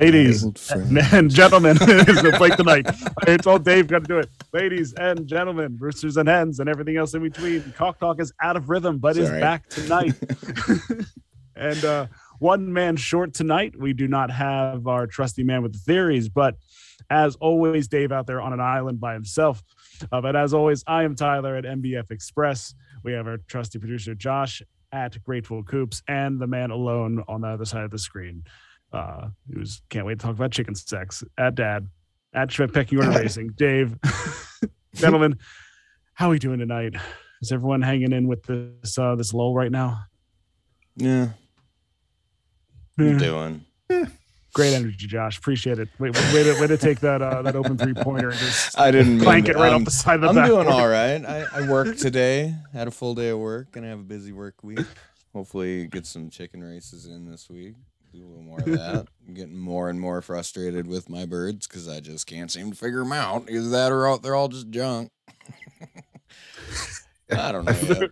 Ladies my old friend. and gentlemen, it's the plate tonight. I told Dave got to do it. Ladies and gentlemen, roosters and hens, and everything else in between. Cock Talk is out of rhythm, but is back tonight. and uh, one man short tonight. We do not have our trusty man with the theories, but as always, Dave out there on an island by himself. Uh, but as always, I am Tyler at MBF Express. We have our trusty producer Josh at Grateful Coops, and the man alone on the other side of the screen. Uh, who's can't wait to talk about chicken sex at Dad at Shrimp Pecking Order Racing. Dave, gentlemen, how are we doing tonight? Is everyone hanging in with this uh, this lull right now? Yeah, Yeah. I'm doing. Great energy, Josh. Appreciate it. Wait, way to way to take that uh, that open three pointer and just I didn't mean it right I'm, off the side of the I'm back. doing all right. I, I worked today. Had a full day of work. Gonna have a busy work week. Hopefully, get some chicken races in this week. Do a little more of that. I'm getting more and more frustrated with my birds because I just can't seem to figure them out. Either that or they're all just junk. I don't know. Yet.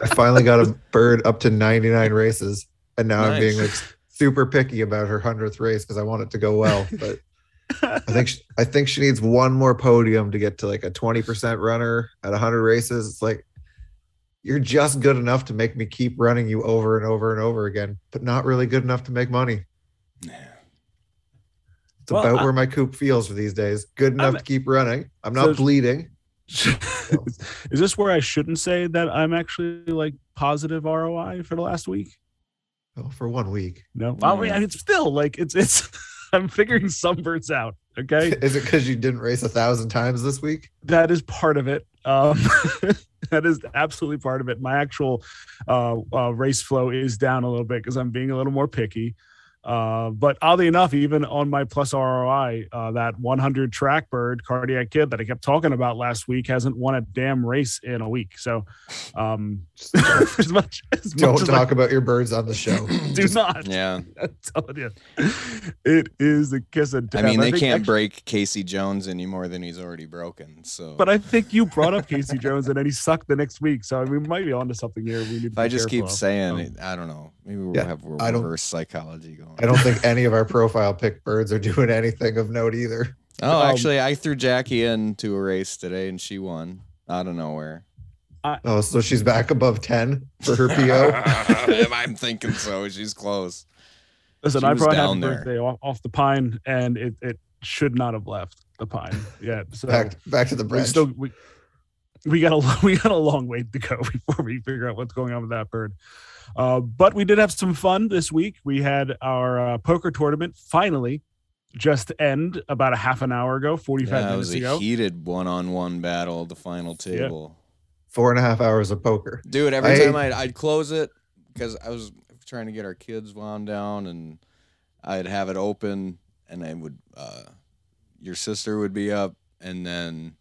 I finally got a bird up to 99 races, and now I'm being like super picky about her hundredth race because I want it to go well. But I think she, I think she needs one more podium to get to like a 20% runner at 100 races. It's like you're just good enough to make me keep running you over and over and over again, but not really good enough to make money. Yeah. It's Well, about I- where my coop feels for these days. Good enough I'm- to keep running. I'm not So- bleeding. Is this where I shouldn't say that I'm actually like positive ROI for the last week? Oh, for one week. No, I mean, it's still like it's it's. I'm figuring some birds out. Okay, Is it because you didn't race a thousand times this week? that is part of it. Um, that is absolutely part of it. My actual uh, uh, race flow is down a little bit because I'm being a little more picky. Uh, but oddly enough, even on my plus ROI, uh, that 100 track bird cardiac kid that I kept talking about last week hasn't won a damn race in a week. So, um, as much as Don't much as I talk about your birds on the show. do not. Yeah. I'm telling you, it is the kiss of death. I mean, they think can't actually- break Casey Jones any more than he's already broken. So, But I think you brought up Casey Jones and then he sucked the next week. So we might be onto something here. We need to if I just keep of. saying Um, it, I don't know. Maybe we'll Yeah, have I don't- reverse psychology going. I don't think any of our profile pick birds are doing anything of note either. Oh, Um, actually, I threw Jackie into a race today, and she won out of nowhere. Oh, so she's back above 10 for her PO. I'm thinking so. She's close. Listen, she I was brought down happy there. birthday off, off the pine and it, it should not have left the pine yet. So Back back to the we still we, we got a we got a long way to go before we figure out what's going on with that bird. Uh, but we did have some fun this week. We had our uh, poker tournament finally just end about a half an hour ago, 45 Yeah, it minutes was a ago. heated one-on-one battle the final table. Four and a half hours of poker. Dude, every I- time I'd, I'd close it because I was trying to get our kids wound down, and I'd have it open, and I would, uh, your sister would be up, and then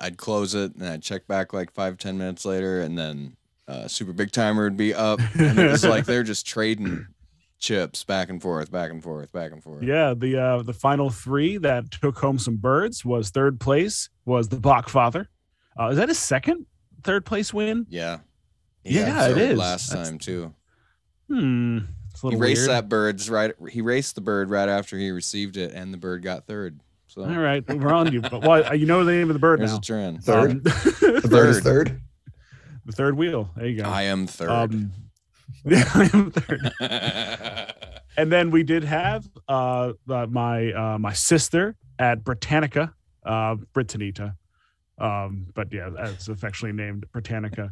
I'd close it, and I'd check back like five, ten minutes later, and then uh, Super Big Timer would be up, and it was like they're just trading chips back and forth, back and forth, back and forth. Yeah, the uh, the final three that took home some birds was third place was the Bachfather. Uh, is that his second third place win? Yeah. Yeah, got it. Last That's- time too. Hmm. It's a He raced weird. that bird's right. He raced the bird right after he received it, and the bird got third. So All right, we're on you. But well, you know the name of the bird there's now. a trend. Third. Um, The bird is Third. Third. the third wheel. There you go. I am third. Um, yeah, I am third. And then we did have uh, uh, my uh, my sister at Britannica, uh, Britanita, um, but yeah, as affectionately named Britannica,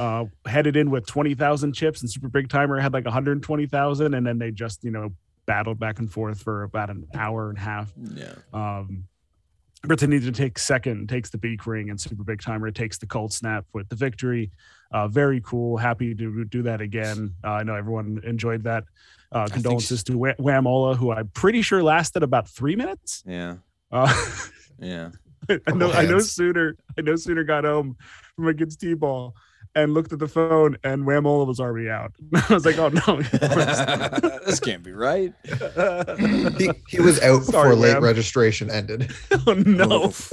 uh, headed in with twenty thousand chips, and Super Big Timer had like one hundred twenty thousand, and then they just you know battled back and forth for about an hour and a half. yeah. Um, Britannica take second, takes the beak ring, and Super Big Timer takes the cold snap with the victory. Uh, very cool. Happy to do that again. Uh, I know everyone enjoyed that. Uh, condolences to Wha- Whamola, who I'm pretty sure lasted about three minutes. Yeah. Uh, Yeah. I know. I know. Sooner. I know. Sooner got home from my kid's t-ball and looked at the phone, and Whamola was already out. I was like, "Oh no!" this can't be right. He, he was out before Sorry, late Wham. registration ended. oh no! Oof.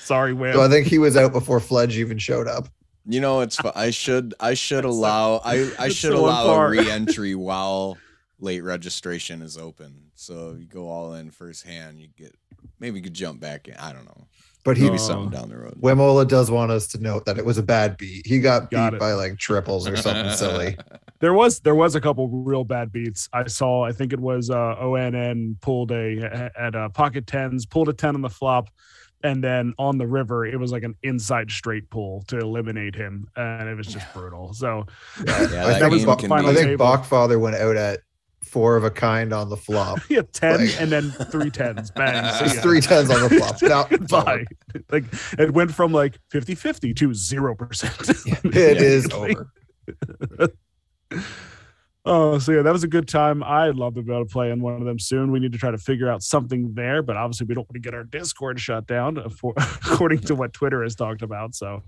Sorry, Wham. So I think he was out before Fledge even showed up. You know, it's fu- I should I should allow I I That's should the one allow a part. re-entry while late registration is open. So you go all in first hand, you get maybe you could jump back in. I don't know. But he Maybe Oh. something down the road. Wemola does want us to note that it was a bad beat. He got, Got beat it. by like triples or something silly. There was there was a couple real bad beats. I saw. I think it was uh, ONN pulled a at uh, pocket tens, pulled a ten on the flop, and then on the river it was like an inside straight pull to eliminate him, and it was just brutal. So Yeah, I that think, game was can final I think. Bachfather went out at four of a kind on the flop. yeah, ten Like- and then three tens, bang. It's ya. three tens on the flop. Now, over. Bye. Like it went from like 50-50 to zero percent. It is over. Oh, so yeah, that was a good time. I'd love to be able to play in one of them soon. We need to try to figure out something there, but obviously we don't want to get our Discord shut down, uh, for, according to what Twitter has talked about. So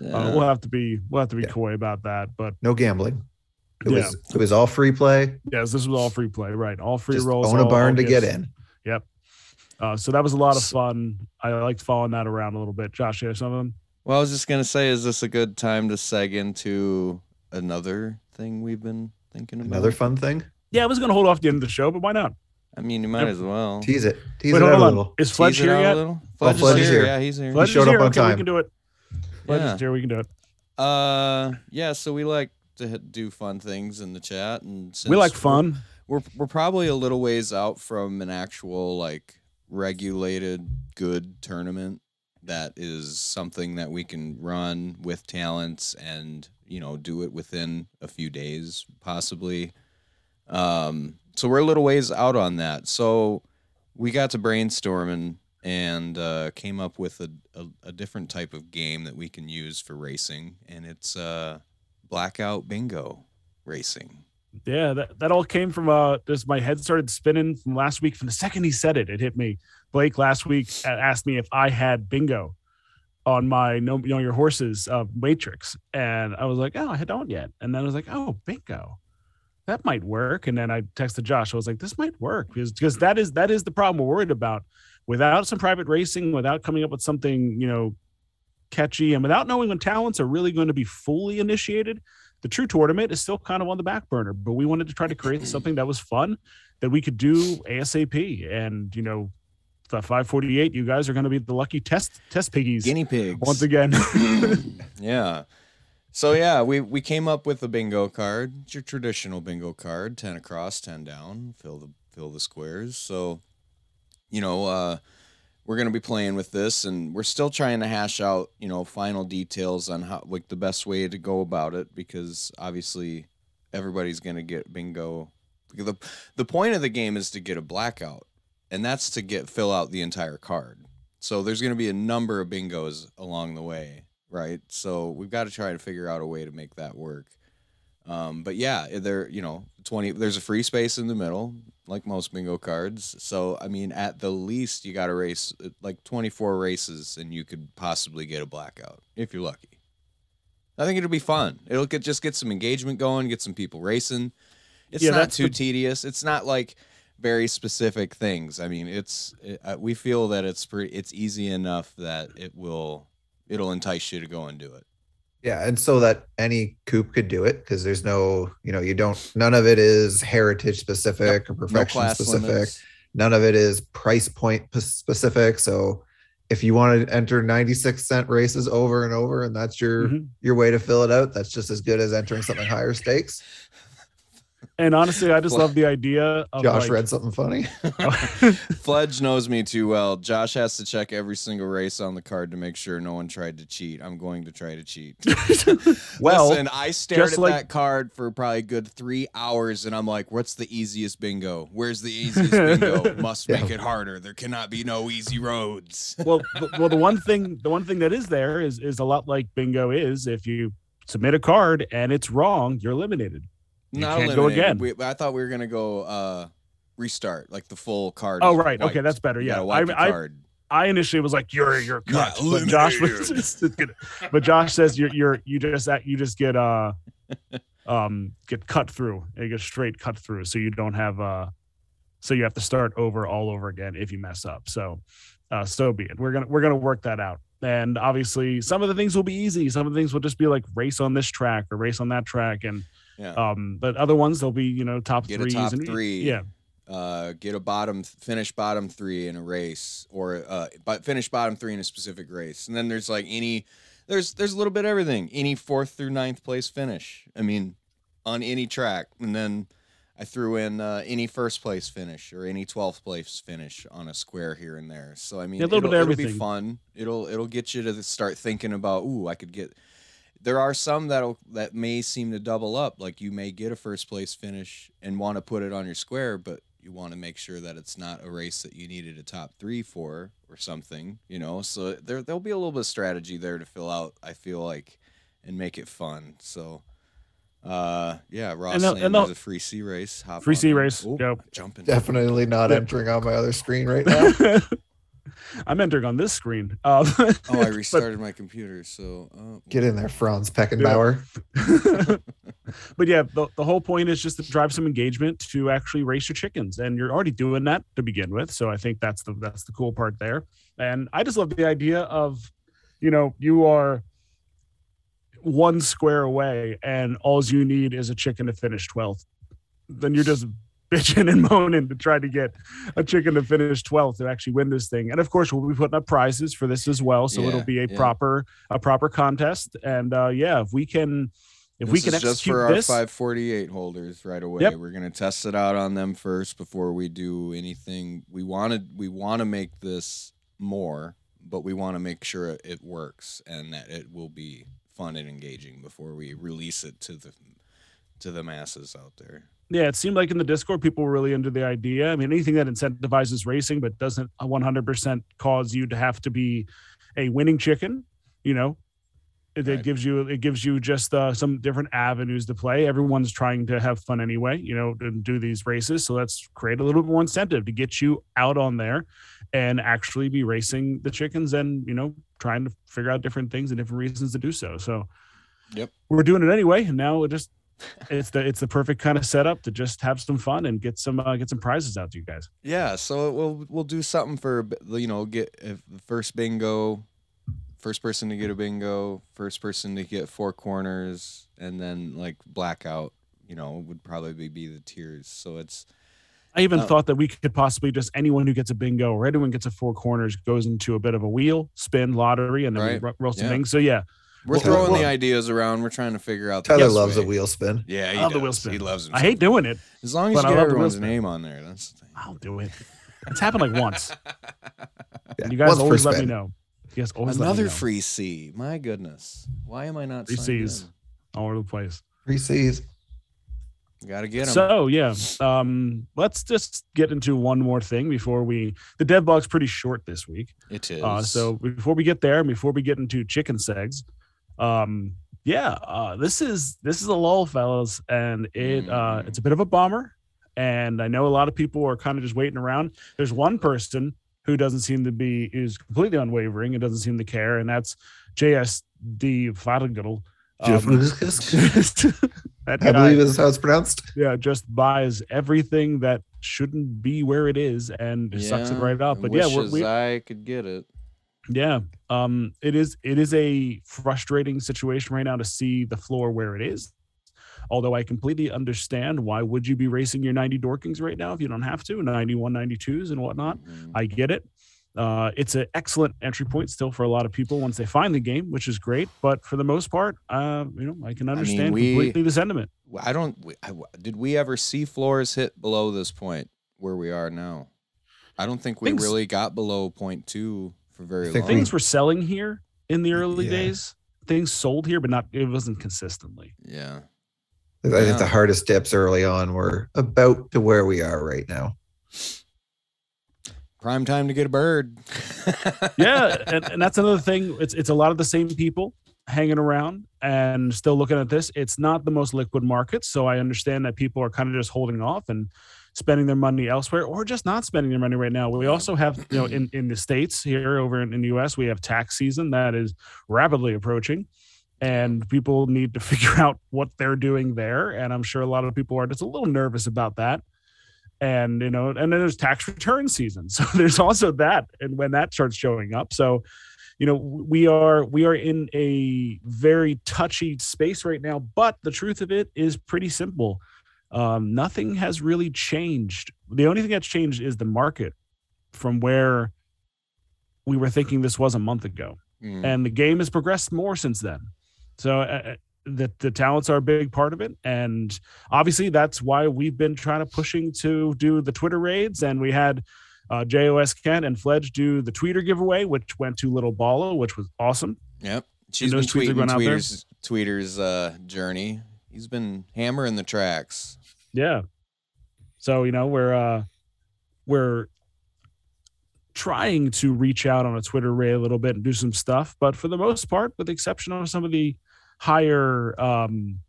uh, we'll have to be we'll have to be Yeah. coy about that. But No gambling. It Yeah. was it was all free play. yes, this was all free play, right? All free Just rolls. own a all- barn all to get gifts. in. Uh, so that was a lot of fun. I liked following that around a little bit. Josh, you have something? Well, I was just gonna say, is this a good time to seg into another thing we've been thinking about? Another fun thing. Yeah, I was going to hold off the end of the show, but why not? I mean, you might as well. Tease it. Tease Wait, it out hold a on. little. Is Fledge here yet? little? Oh, Fledge, Fledge is is here. here. Yeah, he's here. Fledge showed is up here. on okay, time. we can do it. Fledge Yeah. is here. We can do it. Uh, yeah. So we like to do fun things in the chat, and we like we're- fun. We're we're probably a little ways out from an actual like regulated good tournament that is something that we can run with talents and you know do it within a few days possibly. Um, so we're a little ways out on that. So we got to brainstorming and uh, came up with a, a, a different type of game that we can use for racing, and it's uh, blackout bingo racing. Yeah, that, that all came from uh just my head started spinning from last week. From the second he said it, it hit me. Blake last week asked me if I had bingo on my know, know your horses uh, matrix, and I was like, oh, I don't yet. And then I was like, oh, bingo, that might work. And then I texted Josh. I was like, this might work because because that is that is the problem we're worried about. Without some private racing, without coming up with something you know catchy, and without knowing when talents are really going to be fully initiated, the true tournament is still kind of on the back burner. But we wanted to try to create something that was fun that we could do ASAP. And you know, the 548, you guys are going to be the lucky test test piggies Guinea pigs. once again. yeah. So yeah, we we came up with a bingo card. It's your traditional bingo card, ten across, ten down. Fill the fill the squares. So, you know, uh, we're gonna be playing with this, and we're still trying to hash out, you know, final details on how like the best way to go about it because obviously everybody's gonna get bingo. The the point of the game is to get a blackout, and that's to get fill out the entire card. So there's going to be a number of bingos along the way, right? So we've got to try to figure out a way to make that work. Um, but yeah, there, you know, 20, there's a free space in the middle, like most bingo cards. So, I mean, at the least, you got to race uh, like 24 races and you could possibly get a blackout if you're lucky. I think it'll be fun. It'll get, just get some engagement going, get some people racing. It's Yeah, not too the- tedious. It's not like very specific things. I mean, it's it, uh, we feel that it's pretty it's easy enough that it will it'll entice you to go and do it. Yeah, and so that any coop could do it because there's no, you know, you don't. None of it is heritage specific or perfection class specific. limits. None of it is price point specific. So if you want to enter 96 cent races over and over, and that's your Mhm. your way to fill it out, that's just as good as entering something higher stakes. And honestly, I just Well, love the idea of Josh like, read something funny. Fledge knows me too well. Josh has to check every single race on the card to make sure no one tried to cheat. I'm going to try to cheat. Well, Listen, I stared at like- that card for probably a good three hours, and I'm like, "What's the easiest bingo? Where's the easiest bingo? Must Yeah. make it harder. There cannot be no easy roads." well, th- well, the one thing, the one thing that is there is is a lot like bingo is. If you submit a card and it's wrong, you're eliminated. You Not can't go again. We, I thought we were gonna go uh, restart, like the full card. Oh, right. Okay, that's better. Yeah. gotta wipe your I- I- card. I initially was like, "You're you're cut," but Josh was eliminated. just, good. but Josh says you're you're you just you just get uh um get cut through. it gets straight cut through, so you don't have uh so you have to start over all over again if you mess up. So uh so be it. We're gonna we're gonna work that out. And obviously, some of the things will be easy. Some of the things will just be like race on this track or race on that track, and Yeah. Um, but other ones they'll be you know top Get a top and three. Yeah, uh, get a bottom finish bottom three in a race or uh, but finish bottom three in a specific race. And then there's like any there's there's a little bit of everything. Any fourth through ninth place finish. I mean on any track. And then i threw in uh, any first place finish or any 12th place finish on a square here and there. So i mean Yeah, a little it'll, bit of it'll be everything. fun. It'll it'll get you to start thinking about ooh i could get there are some that'll that may seem to double up. Like you may get a first place finish and want to put it on your square but you want to make sure that it's not a race that you needed a top three for or something you know? So there, there'll be a little bit of strategy there to fill out i feel like and make it fun. So uh yeah Ross they'll- saying and they'll- there's a free C race hop Free on C race, Oop, go. jumping. Definitely not entering on my other screen right now. I'm entering on this screen. Um, oh i but- restarted my computer so uh, Get in there, Franz Peckenbauer. but yeah, the, the whole point is just to drive some engagement to actually race your chickens, and you're already doing that to begin with. So I think that's the that's the cool part there. And I just love the idea of, you know, you are one square away, and all you need is a chicken to finish twelfth. Then you're just bitching and moaning to try to get a chicken to finish 12th to actually win this thing and of course we'll be putting up prizes for this as well so it'll be a yeah. proper a proper contest and uh yeah if we can if we This can is just for our this 548 holders right away. Yep. We're gonna test it out on them first before we do anything. We wanted we want to make this more, but we want to make sure it- it works and that it will be fun and engaging before we release it to the to the masses out there. Yeah it seemed like in the discord people were really into the idea. I mean anything that incentivizes racing but doesn't 100% cause you to have to be a winning chicken you know? It, it gives you it gives you just uh, some different avenues to play. Everyone's trying to have fun anyway you know and do these races. So let's create a little bit more incentive to get you out on there and actually be racing the chickens and you know trying to figure out different things and different reasons to do so. So Yep. we're doing it anyway. And now it just it's the it's the perfect kind of setup to just have some fun and get some uh, get some prizes out to you guys. Yeah, so we'll we'll do something for you know get the first bingo, first person to get a bingo, first person to get four corners, and then like blackout. You know, would probably be the tiers. So it's I even Oh. thought that we could possibly just anyone who gets a bingo or anyone gets a four corners goes into a bit of a wheel spin lottery and then Right. we ro- roll some Yeah. things. So yeah, we're Well, throwing well- the ideas around. We're trying to figure out. the Tyler best loves way. a wheel spin. Yeah, he I love the does. wheel spin. He loves. I hate doing it. as long as but you I get love the wheel everyone's spin. name on there. That's the thing. I'll do it. It's happened like once. Yeah. And you guys Once per always let me know. You guys always let me Another know. free C. My goodness, why am I not Free signed Cs. in? all over the place. Three C's. Gotta get them. So yeah, um, let's just get into one more thing before we. The dev blog's pretty short this week. it is. Uh, so before we get there, and before we get into chicken segs, um, yeah, uh, this is this is a lull, fellas, and it uh, it's a bit of a bummer. And I know a lot of people are kind of just waiting around. There's one person who doesn't seem to be is completely unwavering and doesn't seem to care, and that's JSD Flatigal. Um, that I guy, believe is how it's pronounced. yeah, just buys everything that shouldn't be where it is and sucks it right up. But yeah, we're, wishes we, I could get it. Yeah, um, it is it is a frustrating situation right now to see the floor where it is. Although I completely understand why would you be racing your 90 Dorkings right now if you don't have to, 91, 92s and whatnot. Mhm. I get it. Uh, it's an excellent entry point still for a lot of people once they find the game, which is great. But for the most part, uh, you know, I can mean, understand we- completely the sentiment. I don't. we- I, did we ever see floors hit below this point where we are now? I don't think we Things- really got below point two for very long. Things were selling here in the early Yeah. days. Things sold here, but not it wasn't consistently. yeah. I Yeah. think the hardest dips early on were about to where we are right now. Prime time to get a bird. yeah, and, and that's another thing. It's it's a lot of the same people hanging around and still looking at this. It's not the most liquid market, so I understand that people are kind of just holding off and spending their money elsewhere, or just not spending their money right now. We also have, you know, in in the states here over in, in the U.S., we have tax season that is rapidly approaching. And people need to figure out what they're doing there. And I'm sure a lot of people are just a little nervous about that and you know and then there's tax return season so there's also that and when that starts showing up so you know we are we are in a very touchy space right now but the truth of it is pretty simple um, nothing has really changed the only thing that's changed is the market from where we were thinking this was a month ago Mm. and the game has progressed more since then so uh, the, the talents are a big part of it and obviously that's why we've been trying to pushing to do the twitter raids and we had uh, jos kent and fledge do the tweeter giveaway which went to little balla which was awesome Yep. She's been those tweets are tweeting going out there? Tweeter's, Tweeter's uh, journey. He's been hammering the tracks. yeah. So you know we're uh we're trying to reach out on a twitter raid a little bit and do some stuff but for the most part with the exception of some of the higher um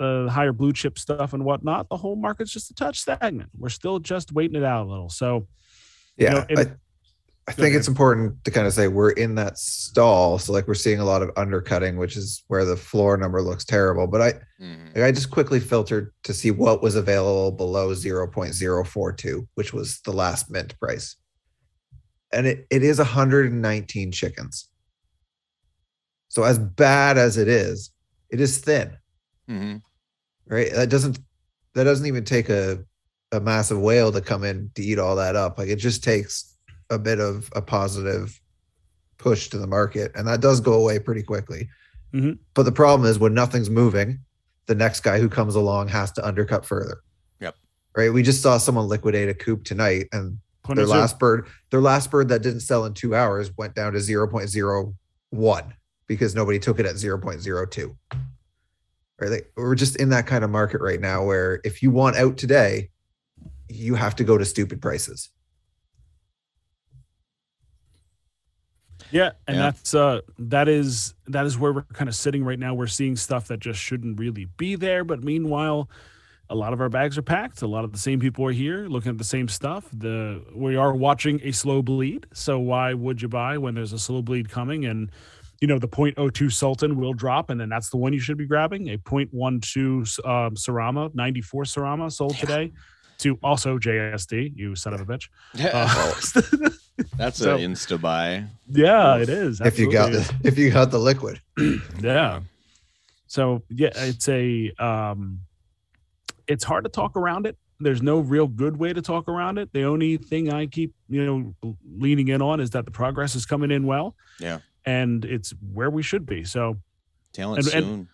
uh, higher blue chip stuff and whatnot the whole market's just a touch stagnant. We're still just waiting it out a little. So Yeah, know, in- I, I think ahead. it's important to kind of say we're in that stall. So like we're seeing a lot of undercutting, which is where the floor number looks terrible. But I Mhm. like, I just quickly filtered to see what was available below 0.042, which was the last mint price. And it, it is 119 chickens. So as bad as it is, it is thin. Mhm. right? That doesn't that doesn't even take a a massive whale to come in to eat all that up. Like it just takes a bit of a positive push to the market, and that does go away pretty quickly. Mhm. But the problem is when nothing's moving, the next guy who comes along has to undercut further. Yep. Right. We just saw someone liquidate a coop tonight, and Point their of zoom. last bird, their last bird that didn't sell in two hours went down to 0.01 because nobody took it at 0.02. Right. Like, we're just in that kind of market right now where if you want out today, you have to go to stupid prices. Yeah, and Yeah. that's uh that is that is where we're kind of sitting right now. We're seeing stuff that just shouldn't really be there, but meanwhile, a lot of our bags are packed. A lot of the same people are here looking at the same stuff. The we are watching a slow bleed. So why would you buy when there's a slow bleed coming and you know the 0.02 Sultan will drop, and then that's the one you should be grabbing. A 0.12 um, Serama, 94 Serama sold Yeah. today to also JSD. You son of a bitch. Uh, That's so- an insta buy. yeah, it is. If you got the if you got the liquid. yeah so yeah it's a um it's hard to talk around it there's no real good way to talk around it the only thing i keep you know leaning in on is that the progress is coming in well Yeah. and it's where we should be so Talent And- and- soon. and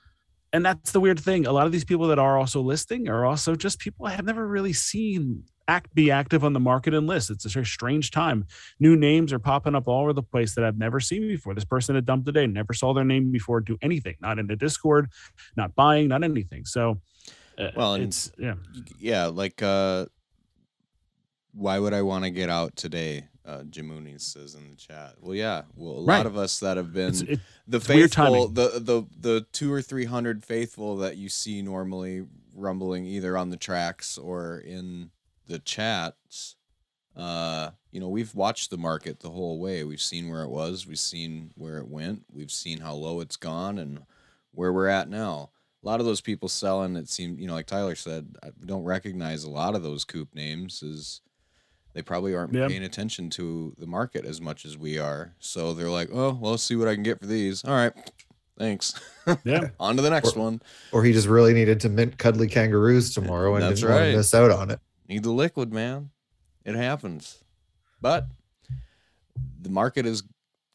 that's the weird thing. A lot of these people that are also listing are also just people i have never really seen act be active on the market and list. It's a very strange time. New names are popping up all over the place that i've never seen before. This person had dumped today never saw their name before do anything. Not in the discord not buying not anything. So uh, Well, it's yeah. yeah, like uh why would I want to get out today? Uh says in the chat. Well, yeah. Well, a lot of us that have been it's, it, the faithful the the the two or three hundred faithful that you see normally rumbling either on the tracks or in the chats uh you know we've watched the market the whole way. We've seen where it was. We've seen where it went. We've seen how low it's gone and where we're at now. A lot of those people selling it seemed you know like tyler said i don't recognize a lot of those coop names as they probably aren't Yeah. paying attention to the market as much as we are. So they're like oh well let's see what i can get for these. All right thanks. Yeah. On to the next one. Or he just really needed to mint cuddly kangaroos tomorrow and That's didn't want to miss out on it. need the liquid man. It happens. But the market is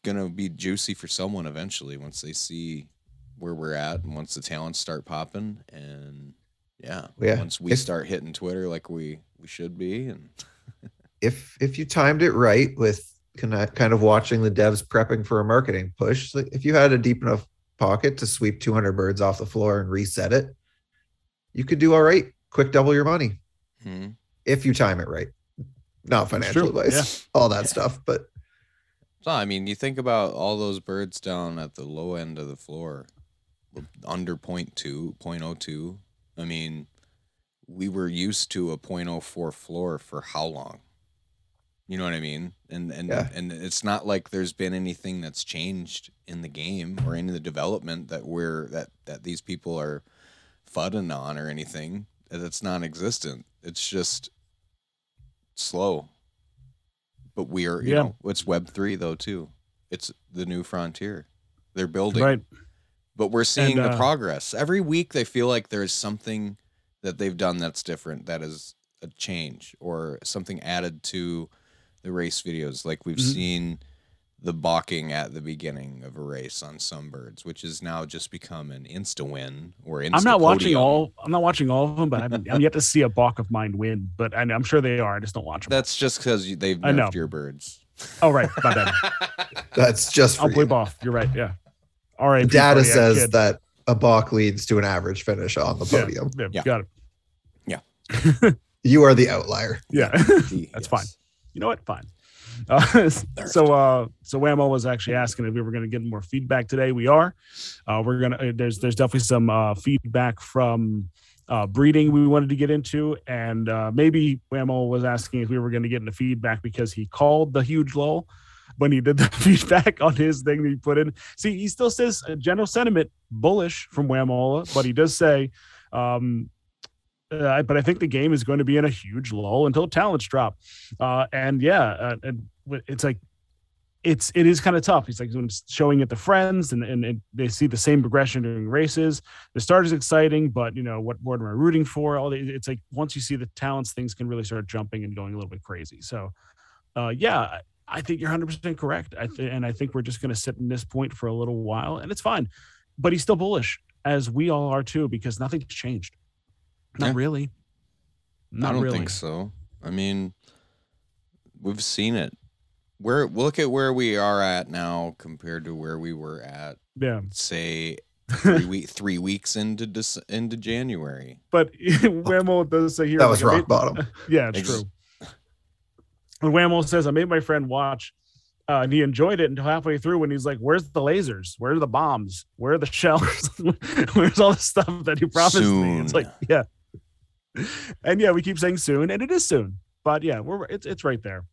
gonna be juicy for someone eventually once they see where we're at and once the talents start popping and yeah, Yeah. once we If- start hitting twitter like we we should be and if if you timed it right with kind of watching the devs prepping for a marketing push, if you had a deep enough pocket to sweep 200 birds off the floor and reset it, you could do all right. Quick double your money hmm. if you time it right. Not financial true, advice, all that stuff, but So I mean, you think about all those birds down at the low end of the floor, under 0.2, 0.02. I mean, we were used to a 0.04 floor for how long? You know what I mean? And and Yeah. and it's not like there's been anything that's changed in the game or in the development that we're that that these people are fudding on or anything. That's non-existent. It's just slow. But we are, you Yeah. know, it's Web three though too. it's the new frontier. They're building, Right. but we're seeing And, the uh, progress every week. They feel like there's something that they've done that's different, that is a change or something added to the race videos. Like we've Mhm. seen the balking at the beginning of a race on some birds, which has now just become an insta win or insta I'm not watching all. I'm not watching all of them, but I'm, I'm yet to see a balk of mine win. But I, I'm sure they are. I just don't watch them. That's just because they've I know. nerfed your birds. oh right, my bad. That's just for I'll you. bleep off. You're right. Yeah. All right. The data says that a balk leads to an average finish on the podium. Yeah, Yeah. got it. Yeah. You are the outlier. Yeah. The- That's fine. You know what? Fine. Uh, so, uh, so Whammo was actually asking if we were going to get more feedback today. We are. Uh, we're gonna. uh, There's there's definitely some uh, feedback from uh, breeding we wanted to get into, and uh, maybe Whammo was asking if we were going to get into feedback because he called the huge lull when he did the feedback on his thing that he put in. See, he still says a general sentiment bullish from Whamola, but he does say. Um, uh, but I think the game is going to be in a huge lull until talents drop. Uh, and yeah, uh, and it's like it's it is kind of tough. He's like showing it to friends, and, and and they see the same progression during races. The start is exciting, but you know what board am I rooting for? All the, it's like once you see the talents, things can really start jumping and going a little bit crazy. So, uh, yeah, I- think you're 100 percent correct. I th- and I think we're just going to sit in this point for a little while, and it's fine. But he's still bullish, as we all are too, because nothing's changed. Not Yeah. really. Not I don't really. think so. I mean, we've seen it. Where look at where we are at now compared to where we were at, Yeah, say, three week three weeks into Dec- into January. but Whammo does say here That was like, I rock made- bottom. Yeah, it's Ex- true. And Whammo says, I made my friend watch uh, and he enjoyed it until halfway through when he's like, Where's the lasers? Where are the bombs? Where are the shells? Where's all the stuff that he promised me? It's like, yeah. And yeah, we keep saying soon, and it is soon. But yeah, we're it's it's right there.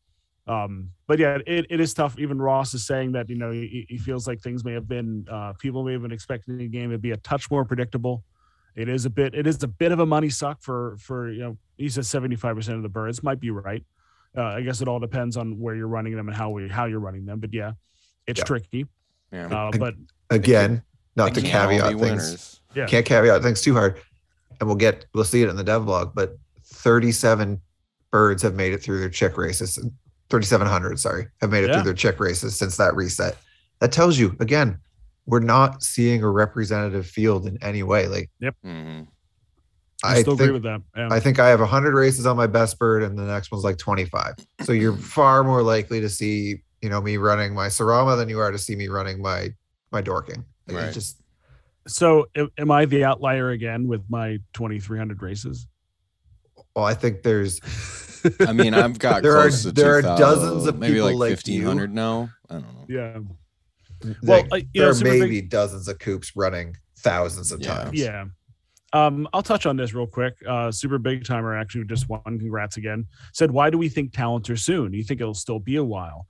Um, but yeah, it, it is tough. Even Ross is saying that, you know, he, he feels like things may have been uh people may have been expecting the game to be a touch more predictable. It is a bit it is a bit of a money suck for for you know, he says 75% of the birds might be right. Uh, I guess it all depends on where you're running them and how we how you're running them. But yeah, it's Yeah. tricky. Yeah, Uh, but Again, not to They can't all caveat things. Yeah. Can't caveat things too hard. And we'll get we'll see it in the dev blog, but 37 birds have made it through their check races. 3,700, sorry, have made it Yeah. through their check races since that reset. That tells you again, we're not seeing a representative field in any way. Like Mhm. I, I still think agree with that. Yeah. I think I have 100 races on my best bird, and the next one's like 25. So you're far more likely to see, you know, me running my Serama than you are to see me running my my Dorking. Like, it Right. Just so am I the outlier again with my 2300 races? well, I think there's I mean, I've got There are- to there are dozens of maybe people like like you. fifteen hundred now. I don't know. Yeah. Well, like, uh, you there know, are Super Big- maybe dozens of coops running thousands of Yeah. times. Yeah. Um, I'll touch on this real quick. Uh, super big timer actually just won. Congrats again. Said, why do we think talents are soon? Do you think it'll still be a while?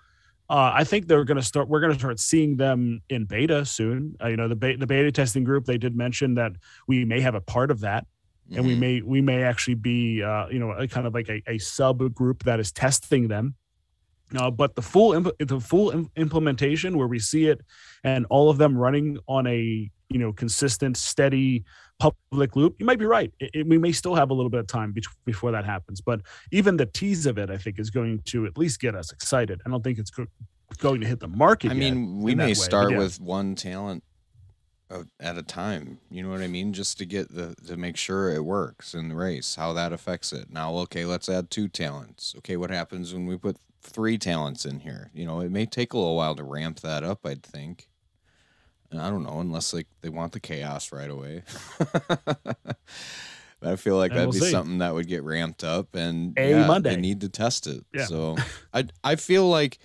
Uh, I think they're going to start. We're going to start seeing them in beta soon. Uh, you know, the beta, the beta testing group. They did mention that we may have a part of that, and we Mhm. may we may actually be uh, you know a kind of like a, a sub group that is testing them. Uh, but the full imp- the full im- implementation where we see it and all of them running on a you know consistent steady public loop you might be right it, it- we may still have a little bit of time bet- before that happens but even the tease of it i think is going to at least get us excited i don't think it's go- going to hit the market I mean, we may start yeah. with one talent uh, at a time. You know what I mean? Just to get the to make sure it works in the race, how that affects it. Now, okay, let's add two talents. Okay, what happens when we put three talents in here? You know, it may take a little while to ramp that up. I'd think. I don't know, unless like they want the chaos right away. But I feel like And that'd we'll be see. something that would get ramped up, and A yeah, Monday. they need to test it. Yeah. So I I feel like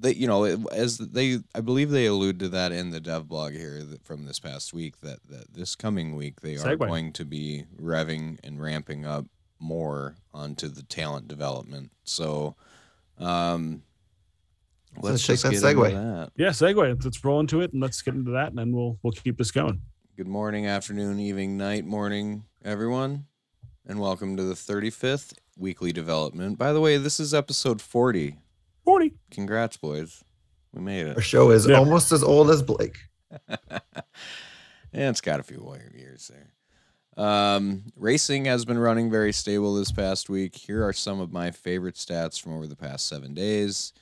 that you know as they I believe they allude to that in the dev blog here that from this past week that that this coming week they are going to be revving and ramping up more onto the talent development. So um So let's take just that segue. that. yeah segue let's roll into it and let's get into that and then we'll we'll keep this going Good morning, afternoon, evening, night, morning, everyone, and welcome to the 35th weekly development. By the way, this is episode 40. 40 Congrats, boys. We made it. Our show is Yeah. almost as old as Blake. yeah, it's got a few more years there. Um, racing has been running very stable this past week. Here are some of my favorite stats from over the past seven days.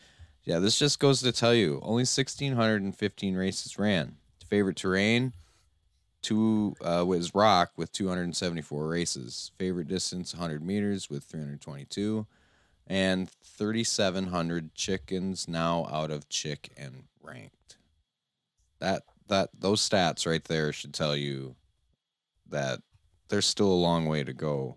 Yeah, this just goes to tell you only 1,615 races ran. Favorite terrain, two uh, was rock with 274 races. Favorite distance, 100 meters with 322, and 3,700 chickens now out of chick and ranked. That that those stats right there should tell you that there's still a long way to go.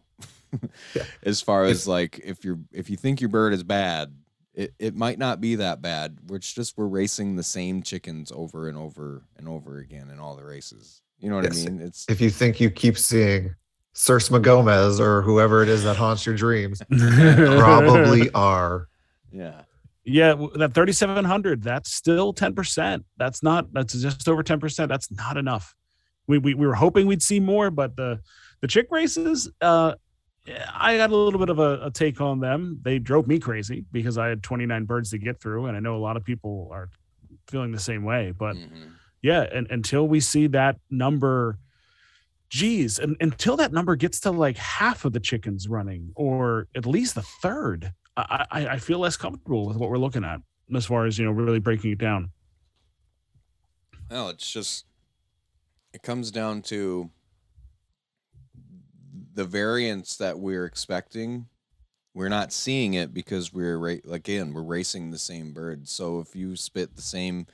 Yeah. As far as like if you're if you think your bird is bad, it, it might not be that bad. We're just we're racing the same chickens over and over and over again in all the races. You know what Yes. I mean? It's If you think you keep seeing Sursma Gomez or whoever it is that haunts your dreams, probably are. yeah. Yeah, that 3700, that's still 10%. That's not that's just over 10%. That's not enough. We we, we were hoping we'd see more, but the the chick races uh yeah, I got a little bit of a, a take on them. They drove me crazy because I had 29 birds to get through, and I know a lot of people are feeling the same way. But Mhm. yeah, and until we see that number, geez, and until that number gets to like half of the chickens running, or at least a third, I, I, I feel less comfortable with what we're looking at as far as you know really breaking it down. Well, it's just it comes down to the variance that we're expecting. We're not seeing it because we're ra- again we're racing the same bird. So if you spit the same,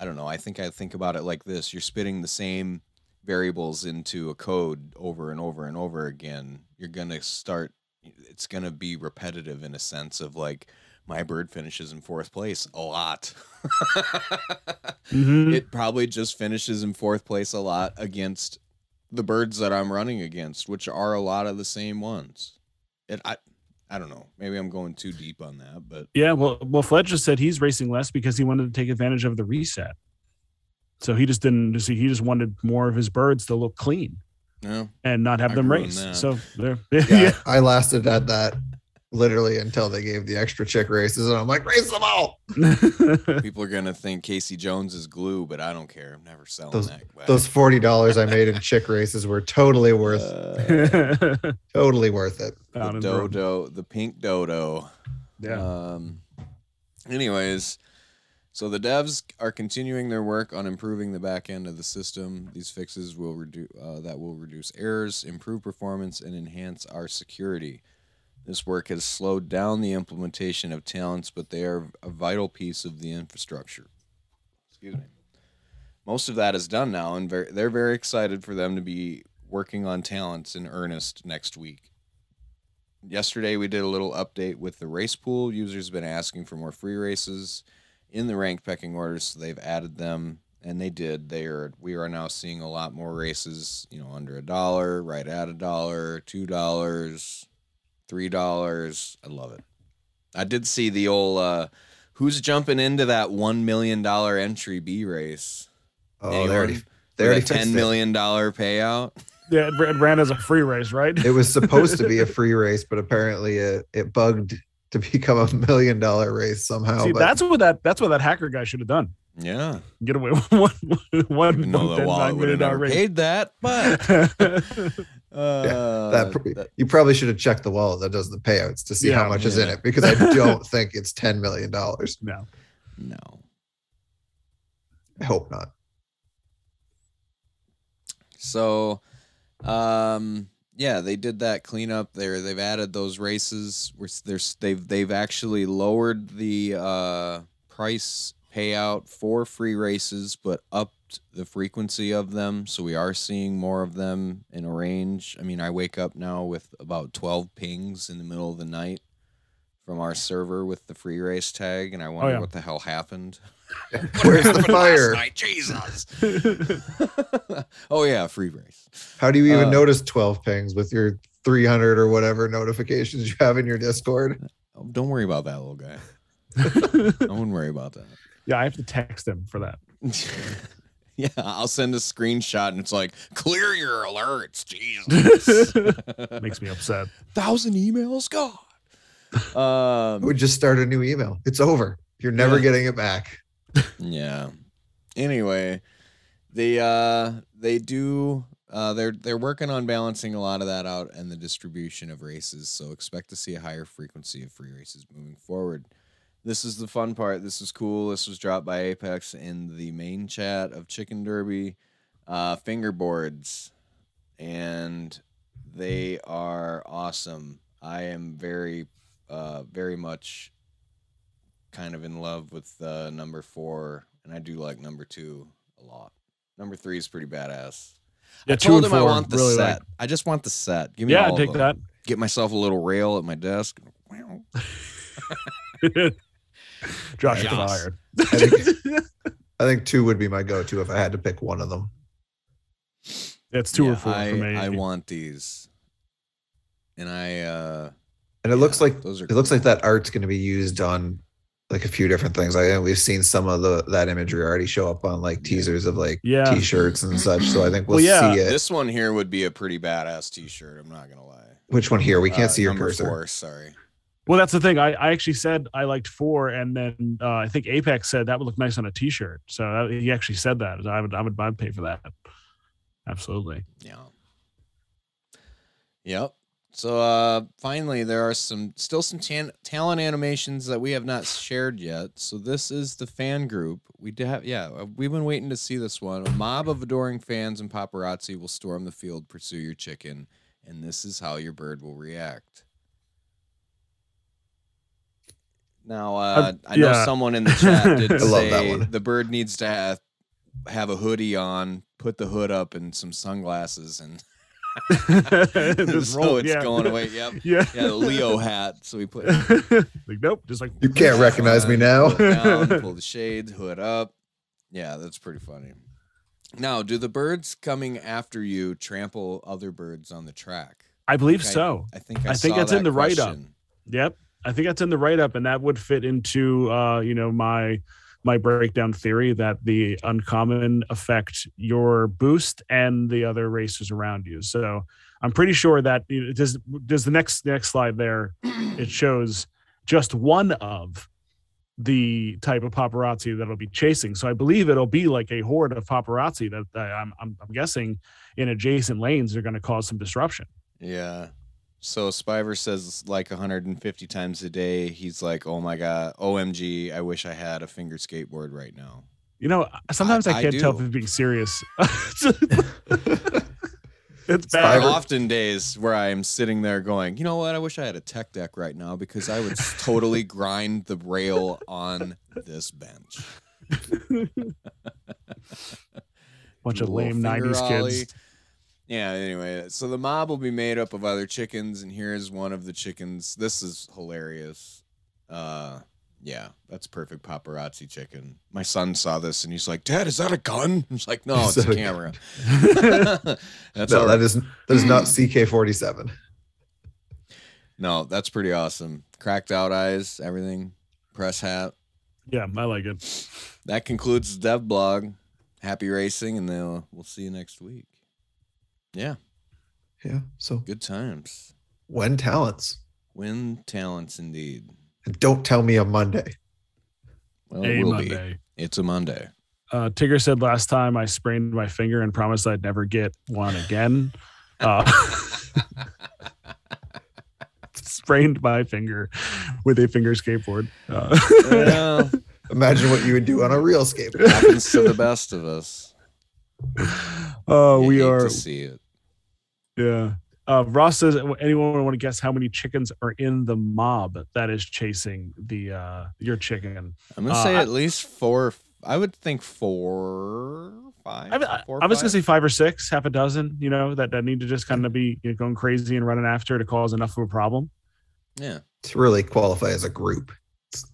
I don't know. I think I think about it like this: you're spitting the same variables into a code over and over and over again. You're gonna start. It's gonna be repetitive in a sense of like my bird finishes in fourth place a lot. Mhm. it probably just finishes in fourth place a lot against the birds that I'm running against, which are a lot of the same ones. It I I don't know. Maybe I'm going too deep on that, but Yeah, well, well, Fledge just said he's racing less because he wanted to take advantage of the reset. So he just didn't. Just he just wanted more of his birds to look clean yeah. and not have I them race. that. So there, Yeah, yeah. I lasted at that literally until they gave the extra chick races, and I'm like, race them all. People are gonna think Casey Jones is glue, but I don't care. I'm never selling Those- that. back. Those forty dollars I made in chick races were totally worth, Uh, totally worth it. the Down in Rome. dodo, the pink dodo. Yeah. Um, anyways, so the devs are continuing their work on improving the back end of the system. These fixes will reduce uh, that will reduce errors, improve performance, and enhance our security. This work has slowed down the implementation of talents, but they are a vital piece of the infrastructure. Excuse me. Most of that is done now, and very, they're very excited for them to be working on talents in earnest next week yesterday we did a little update with the race pool. Users have been asking for more free races in the rank pecking orders, so they've added them, and they did. They are we are now seeing a lot more races, you know, under a dollar, right at a dollar, two dollars, three dollars. I love it. I did see the old uh who's jumping into that one million dollar entry B race. Oh, they Anyone? already, they already a ten fixed it. million dollar payout. yeah, it ran as a free race, right? It was supposed to be a free race, but apparently it, it bugged to become a million dollar race somehow. See, but that's what that that's what that hacker guy should have done. Yeah. Get away with one one Even though the $10 would have million race. paid that, but uh, that, pr- that- you probably should have checked the wallet that does the payouts to see Yeah, how much is in it because I don't think it's ten million dollars. no. no. I hope not. So, um, yeah, they did that cleanup there. They've added those races. Where there's they've they've actually lowered the uh, price payout for free races, but upped the frequency of them. So we are seeing more of them in a range. I mean, I wake up now with about twelve pings in the middle of the night from our server with the free race tag, and I wonder yeah. what the hell happened. Where's the fire? Jesus. oh yeah, free race. How do you even Uh, notice 12 pings with your 300 or whatever notifications you have in your Discord? Oh, don't worry about that little guy. I wouldn't worry about that. yeah, I have to text him for that. yeah, I'll send a screenshot and it's like, clear your alerts. Jesus. Makes me upset. Thousand emails? God. I Um, would just start a new email. It's over. You're never Yeah. getting it back. yeah. Anyway, they uh they do uh they're they're working on balancing a lot of that out and the distribution of races. So expect to see a higher frequency of free races moving forward. This is the fun part. This is cool. This was dropped by Apex in the main chat of Chicken Derby. Uh fingerboards. And they are awesome. I am very uh very much kind of in love with uh, number four, and I do like number two a lot. Number three is pretty badass. Yeah, I told him I want the really set. like. I just want the set. Give me Yeah, all take that. Get myself a little rail at my desk. Josh is fired. I think, I think two would be my go-to if I had to pick one of them. It's two Yeah, or four I, for me. I want these, and I. uh And it looks like those are it looks like that art's going to be used on like a few different things. I we've seen some of the that imagery already show up on like teasers of like Yeah. t-shirts and such. So I think we'll, Well, yeah, see it. This one here would be a pretty badass T-shirt. I'm not gonna lie. Which one here? We can't Uh, see your number cursor. Four, sorry. Well, that's the thing. I, I actually said I liked four, and then uh, I think Apex said that would look nice on a T-shirt. So that, he actually said that. I would I would I'd pay for that. Absolutely. Yeah. Yep. So uh finally there are some still some tan- talent animations that we have not shared yet. So this is the fan group. We did have yeah, uh, we've been waiting to see this one. A mob of adoring fans and paparazzi will storm the field, pursue your chicken, and this is how your bird will react. Now, uh, Uh, I know yeah. someone in the chat did I love that say one. the bird needs to have, have a hoodie on, put the hood up, and some sunglasses, and Just so roll- it's yeah. going away. Yep. Yeah. Yeah, the Leo hat. So we put like nope. Just like You can't recognize me now. pull down, pull the shades, hood up. Yeah, that's pretty funny. Now, do the birds coming after you trample other birds on the track? I believe I- so. I think I, I think saw that's in the write-up. Yep. I think that's in the write up, and that would fit into uh, you know, my my breakdown theory that the uncommon affect your boost and the other racers around you. So I'm pretty sure that you know, does does the next next slide there it shows just one of the type of paparazzi that'll be chasing. So I believe it'll be like a horde of paparazzi that that I'm I'm, I'm guessing in adjacent lanes are going to cause some disruption. Yeah. So Spiver says like 150 times a day. He's like, "Oh my god, OMG! I wish I had a finger skateboard right now." You know, sometimes I, I can't tell if it's being serious. it's There bad. are often days where I am sitting there going, "You know what? I wish I had a tech deck right now because I would totally grind the rail on this bench." Bunch of lame '90s ollie. kids. Yeah, anyway, so the mob will be made up of other chickens, and here's one of the chickens. This is hilarious. Uh yeah, that's perfect paparazzi chicken. My son saw this and he's like, Dad, is that a gun? I was like, No, Is it's a camera. that's no, our- that is that is not CK47. no, that's pretty awesome. Cracked out eyes, everything, press hat. Yeah, I like it. That concludes the dev blog. Happy racing, and then we'll see you next week. Yeah, Yeah. So good times. when talents. Win talents indeed. And don't tell me on Monday. Well, a it will be. Monday. It's a Monday. Uh, Tigger said last time I sprained my finger and promised I'd never get one again. Uh, sprained my finger with a finger skateboard. Uh, Well, Imagine what you would do on a real skateboard. happens to the best of us. oh, You we hate are. to see it. Yeah. Uh, Ross says, anyone want to guess how many chickens are in the mob that is chasing the uh, your chicken? I'm gonna Uh, say I- at least four. I would think four, five. I, I, four, I was gonna say five or six, half a dozen. You know that that need to just kind of be you know, going crazy and running after to cause enough of a problem. yeah. to really qualify as a group. It's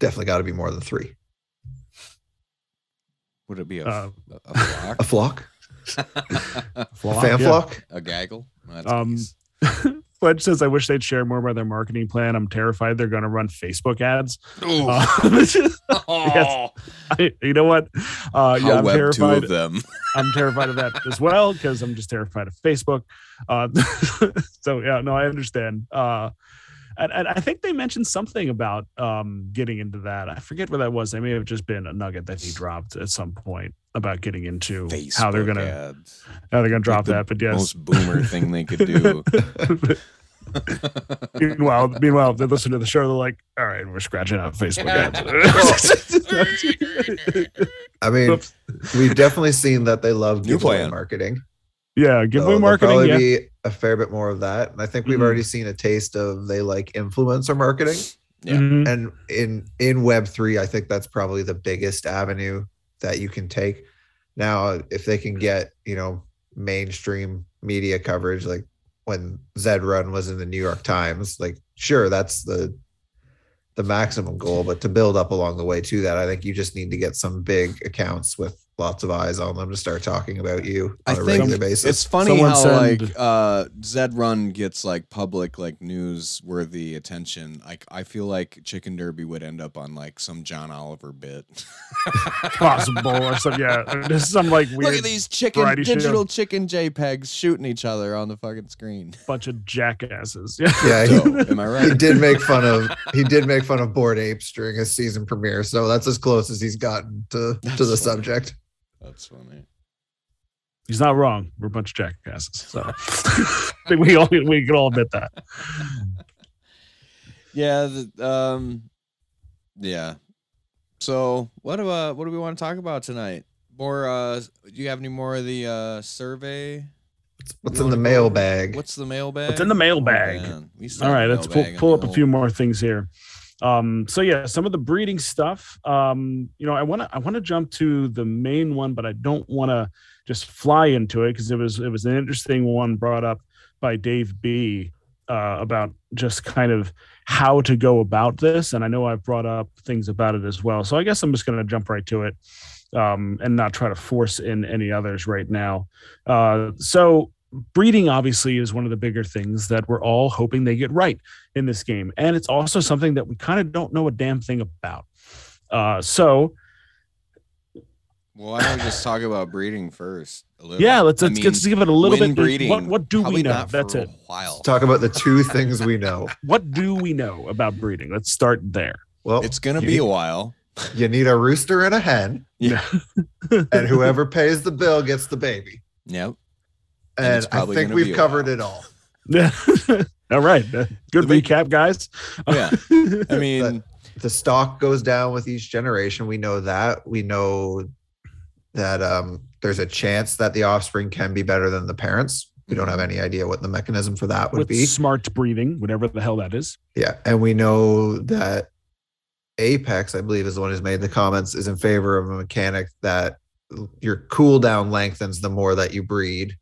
definitely got to be more than three. Would it be a, Uh, a A flock, flock? a Flock, fan yeah. flock. a gaggle? That's Um, geese. Fledge says, "I wish they'd share more about their marketing plan. I'm terrified they're going to run Facebook ads." Uh, Oh, I- you know what? Uh, yeah, I'm web terrified. of them. I'm terrified of that as well because I'm just terrified of Facebook. Uh, so yeah, no, I understand. Uh, And, and I think they mentioned something about um, getting into that. I forget what that was. They may have just been a nugget that he dropped at some point about getting into how they're gonna ads. how they're gonna drop the that. But yes, Most boomer thing they could do. meanwhile, meanwhile, they listen to the show. They're like, "All right, we're scratching out Facebook ads." I mean, Oops. we've definitely seen that they love New giveaway plan. marketing. Yeah, So giveaway there'll marketing. Probably Yeah, be a fair bit more of that, and I think we've Mhm. already seen a taste of they like influencer marketing. Yeah. Mhm. And in in Web three, I think that's probably the biggest avenue that you can take. Now, if they can get you know mainstream media coverage, like when Zed Run was in the New York Times, like sure, that's the the maximum goal. But to build up along the way to that, I think you just need to get some big accounts with lots of eyes on them to start talking about you I on a think regular basis. It's funny Someone how send- like uh Zed Run gets like public like newsworthy attention. Like I feel like Chicken Derby would end up on like some John Oliver bit. possible or something. Yeah, just some like weird Look at these chicken variety show. digital chicken JPEGs shooting each other on the fucking screen. bunch of jackasses. Yeah, yeah, he, Am I right? he did make fun of he did make fun of Bored Apes during his season premiere so that's as close as he's gotten to to the funny. subject That's funny. he's not wrong. We're a bunch of jackasses. So I think we all we can all admit that. Yeah, the, um yeah. So what do uh what do we want to talk about tonight? More uh do you have any more of the uh survey? what's You in the wanna go over- mailbag What's the mailbag? What's in the mailbag? Oh, man. We still All have right, the let's pull, pull up a old- few more things here. Um, so yeah, some of the breeding stuff. Um, you know, I want to I want to jump to the main one, but I don't want to just fly into it because it was it was an interesting one brought up by Dave B uh, about just kind of how to go about this, and I know I've brought up things about it as well. So I guess I'm just going to jump right to it um, and not try to force in any others right now. Uh, so breeding obviously is one of the bigger things that we're all hoping they get right in this game. And it's also something that we kind of don't know a damn thing about. Uh, so Well, why don't we just talk about breeding first? A little? yeah, let's let's, mean, let's give it a little when bit. breeding. what what do we know? That's it. A while. Let's talk about the two things we know What do we know about breeding? Let's start there. well It's gonna be need, a while. you need a rooster and a hen Yeah. and whoever pays the bill gets the baby Yep. And and, it's i think we've covered while. it all Yeah. all right. Good The recap, guys. Yeah. I mean, the stock goes down with each generation we know that we know that um there's a chance that the offspring can be better than the parents we don't have any idea what the mechanism for that would With be smart breeding, whatever the hell that is. Yeah, and we know that Apex, I believe, is the one who's made the comments, is in favor of a mechanic that your cooldown lengthens the more that you breed,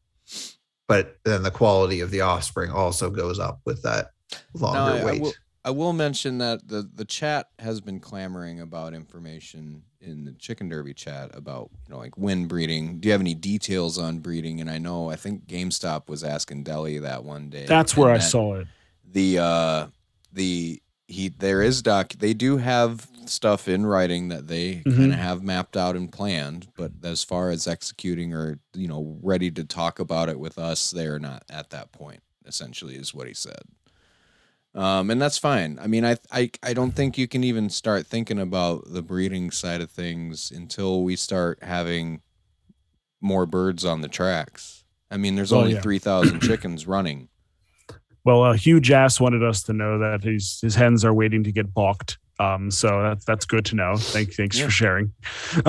but then the quality of the offspring also goes up with that longer I- I wait. will- I will mention that the the chat has been clamoring about information in the chicken derby chat about you know like when breeding. Do you have any details on breeding? And I know I think GameStop was asking Deli that one day. That's where and I that saw it. the uh the he there is doc they do have stuff in writing that they Mhm. kind of have mapped out and planned but as far as executing or you know ready to talk about it with us they're not at that point essentially is what he said um, and that's fine. I mean, I, I I don't think you can even start thinking about the breeding side of things until we start having more birds on the tracks. I mean, there's Well, only yeah. three thousand chickens running. Well, uh, huge ass wanted us to know that his his hens are waiting to get balked. Um, so that's that's good to know. Thank thanks Yeah. for sharing.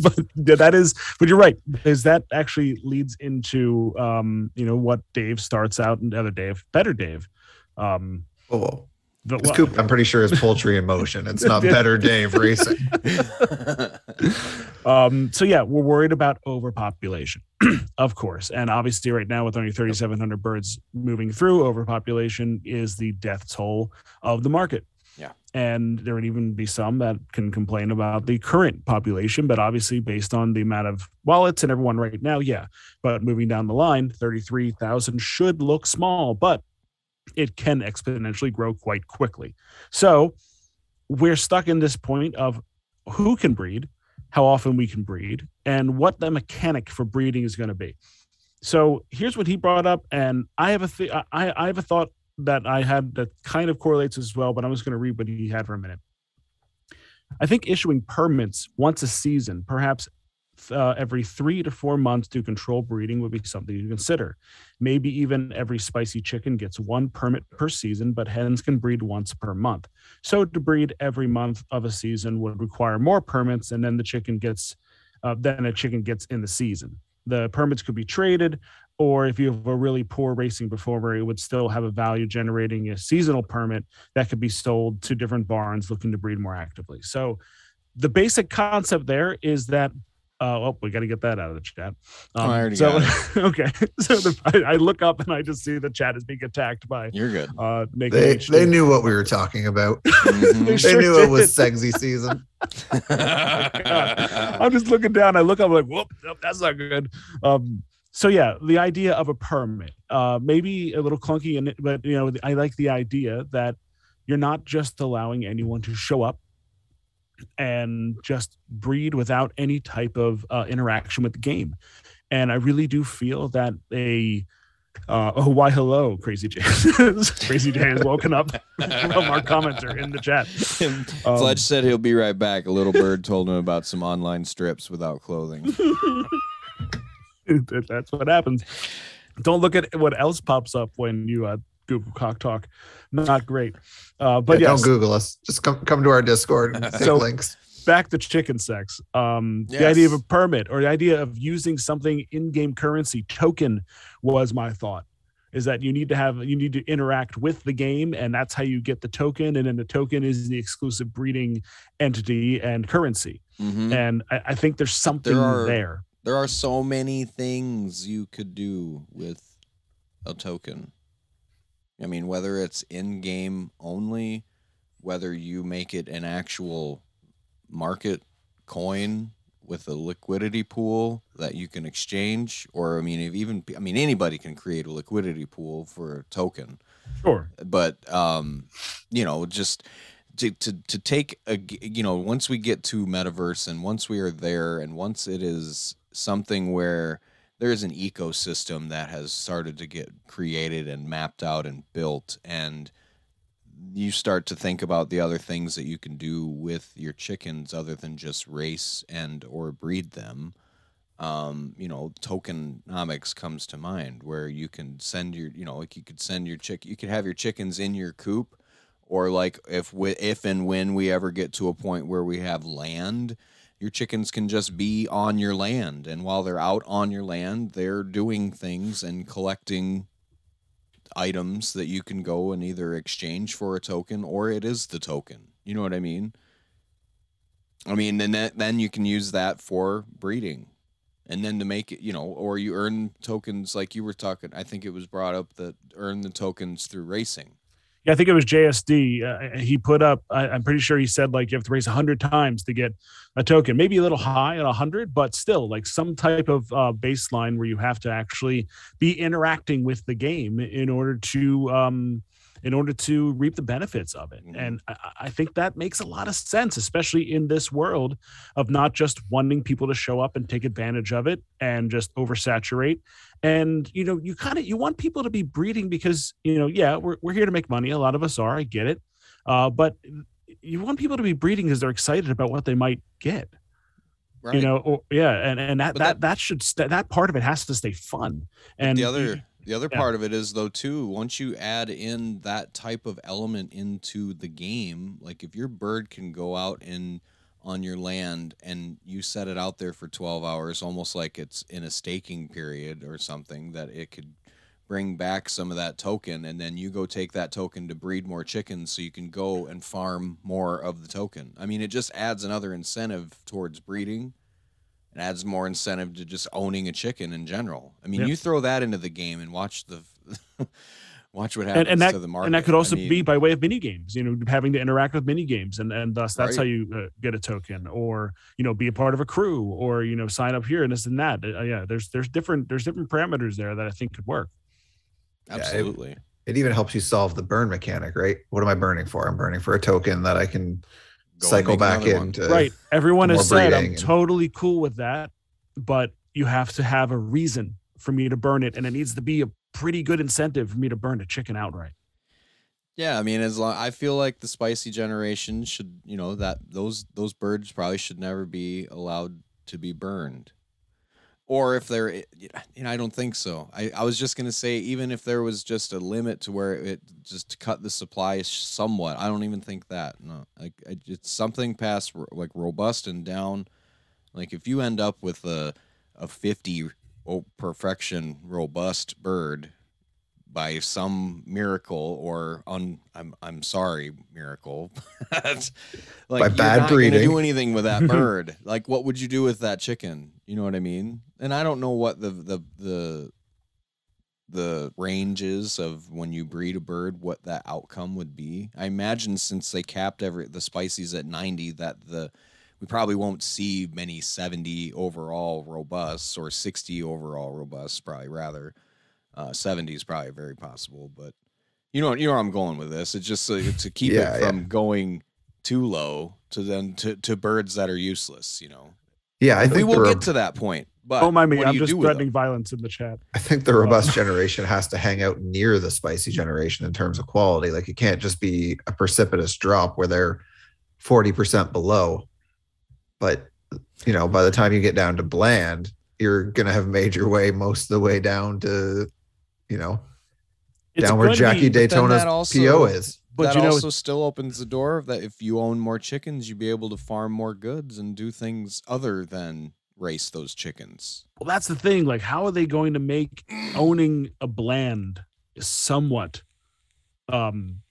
but that is, but you're right, because that actually leads into um, you know, what Dave starts out and other Dave, better Dave. Um, oh, it's Coop, I'm pretty sure is poultry in motion. It's not better Dave racing. um, so yeah, we're worried about overpopulation, of course, and obviously right now with only 3,700 birds moving through, overpopulation is the death toll of the market. Yeah. and there would even be some that can complain about the current population, but obviously based on the amount of wallets and everyone right now, yeah. But moving down the line, 33,000 should look small, but it can exponentially grow quite quickly. So we're stuck in this point of who can breed, how often we can breed, and what the mechanic for breeding is going to be. So here's what he brought up, and I have a th- I, I have a thought that I had that kind of correlates as well, but I'm just going to read what he had for a minute. I think issuing permits once a season, perhaps uh, every three to four months to control breeding would be something to consider. Maybe even every spicy chicken gets one permit per season, but hens can breed once per month. So to breed every month of a season would require more permits, and then the chicken gets, uh, then a chicken gets in the season. The permits could be traded, or if you have a really poor racing performer, it would still have a value generating a seasonal permit that could be sold to different barns looking to breed more actively. So the basic concept there is that uh, oh, we got to get that out of the chat. Um, oh, I already so, got it. okay. So the, I, I, look up and I just see the chat is being attacked by. You're good. Uh, they they knew what we were talking about. Mm-hmm. they, they knew did. it was sexy season. oh I'm just looking down. I look up I'm like, whoop, nope, that's not good. Um, so yeah, the idea of a permit, uh, maybe a little clunky, and but you know, I like the idea that you're not just allowing anyone to show up and just breed without any type of uh, interaction with the game. And I really do feel that a uh, oh why hello crazy J crazy J has woken up from our commenter in the chat. Um, Fledge said he'll be right back. A little bird told him about some online strips without clothing. That's what happens. Don't look at what else pops up when you uh, Google Cock Talk. Not great. Uh, but yeah, yes. don't Google us. Just come come to our Discord and so, links. Back to chicken sex. Um, yes. The idea of a permit or the idea of using something in-game currency token was my thought. Is that you need to have you need to interact with the game, and that's how you get the token. And then the token is the exclusive breeding entity and currency. Mm-hmm. And I, I, think there's something there, are, there. There are so many things you could do with a token. I mean, whether it's in game only, whether you make it an actual market coin with a liquidity pool that you can exchange, or I mean, if even I mean anybody can create a liquidity pool for a token. Sure. But um, you know, just to, to to take a you know once we get to metaverse and once we are there and once it is something where there's an ecosystem that has started to get created and mapped out and built and you start to think about the other things that you can do with your chickens other than just race and or breed them. Um, you know tokenomics comes to mind where you can send your you know like you could send your chick you could have your chickens in your coop or like if we, if and when we ever get to a point where we have land your chickens can just be on your land and while they're out on your land they're doing things and collecting items that you can go and either exchange for a token or it is the token. You know what i mean? I mean then, then you can use that for breeding. And then to make it you know or you earn tokens like you were talking i think it was brought up that earn the tokens through racing yeah, I think it was JSD. Uh, he put up, I, am pretty sure he said like you have to race 100 times to get a token, maybe a little high at 100, but still like some type of uh, baseline where you have to actually be interacting with the game in order to um, in order to reap the benefits of it. Mm-hmm. And I, I, think that makes a lot of sense, especially in this world of not just wanting people to show up and take advantage of it and just oversaturate. And you know, you kind of you want people to be breeding because you know, yeah, we're we're here to make money. A lot of us are. I get it, uh, but you want people to be breeding because they're excited about what they might get. Right. You know, or, yeah, and and that, that, that that should st- that part of it has to stay fun. And the other the other yeah. part of it is though too, once you add in that type of element into the game, like if your bird can go out in on your land and you set it out there for 12 hours almost like it's in a staking period or something that it could bring back some of that token and then you go take that token to breed more chickens so you can go and farm more of the token. I mean it just adds another incentive towards breeding it adds more incentive to just owning a chicken in general. I mean, yep. you throw that into the game and watch the watch what happens and, and that, to the market. And that could also I mean, be by way of mini games. You know, having to interact with mini games, and and thus that's right. how you uh, get a token, or you know, be a part of a crew, or you know, sign up here and this and that. Uh, yeah, there's there's different there's different parameters there that I think could work. Absolutely. Yeah, it, it even helps you solve the burn mechanic, right? What am I burning for? I'm burning for a token that I can cycle back into right. Everyone has said i'm and... totally cool with that but you have to have a reason for me to burn it and it needs to be a pretty good incentive for me to burn a chicken outright. Yeah, I mean, as long I feel like the spicy generation should, you know, that those those birds probably should never be allowed to be burned. Or if they're, you know, I don't think so. I, I was just gonna say, even if there was just a limit to where it just to cut the supply somewhat, I don't even think that. No, like it's something past like robust and down. Like if you end up with a a fifty oh, perfection robust bird by some miracle or un, I'm I'm sorry miracle. like by you're bad breeding. do anything with that bird. like what would you do with that chicken? You know what I mean? And I don't know what the the the the ranges of when you breed a bird, what that outcome would be. I imagine since they capped every the spices at 90, that the we probably won't see many 70 overall robust or 60 overall robust, probably rather. Uh, 70 is probably very possible, but you know, you know where I'm going with this. It's just uh, to keep yeah, it from yeah. going too low to then to, to birds that are useless. You know. Yeah, I think we will get to that point. But don't mind me. I'm just threatening violence in the chat. I think the robust generation has to hang out near the spicy generation in terms of quality. Like it can't just be a precipitous drop where they're 40% below. But you know, by the time you get down to bland, you're gonna have made your way most of the way down to you know, it's down where Jackie be, Daytona's also, PO is. But that you know, also still opens the door that if you own more chickens, you'd be able to farm more goods and do things other than race those chickens. Well, that's the thing. Like, how are they going to make owning a bland somewhat um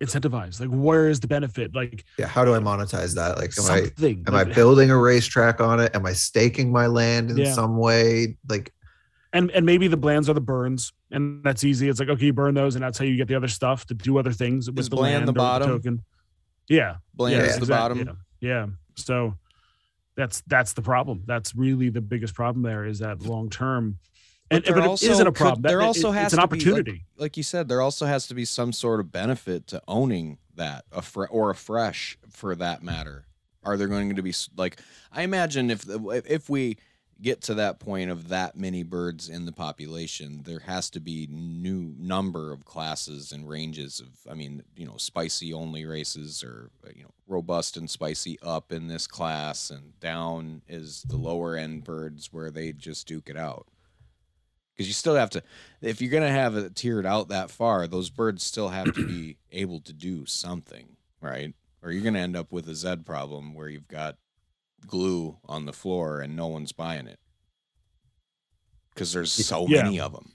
incentivized? Like, where is the benefit? Like, yeah, how do I monetize that? Like, am something. I am I building a racetrack on it? Am I staking my land in yeah. some way? Like, and and maybe the blands are the burns, and that's easy. It's like okay, you burn those, and that's how you get the other stuff to do other things with is the bland land the bottom the token. Yeah, bland yeah, is exactly. the bottom. Yeah. yeah, so that's that's the problem. That's really the biggest problem. There is that long term. And, but, also, it isn't a problem. Could, there also it, has it's an opportunity. Be, like, like, you said, there also has to be some sort of benefit to owning that, or a fresh, for that matter. Are there going to be like? I imagine if if we get to that point of that many birds in the population, there has to be new number of classes and ranges of. I mean, you know, spicy only races or uh, you know, robust and spicy up in this class, and down is the lower end birds where they just duke it out. Because you still have to, if you're gonna have it tiered out that far, those birds still have to be able to do something, right? Or you're gonna end up with a Z problem where you've got glue on the floor and no one's buying it because there's so yeah. many of them.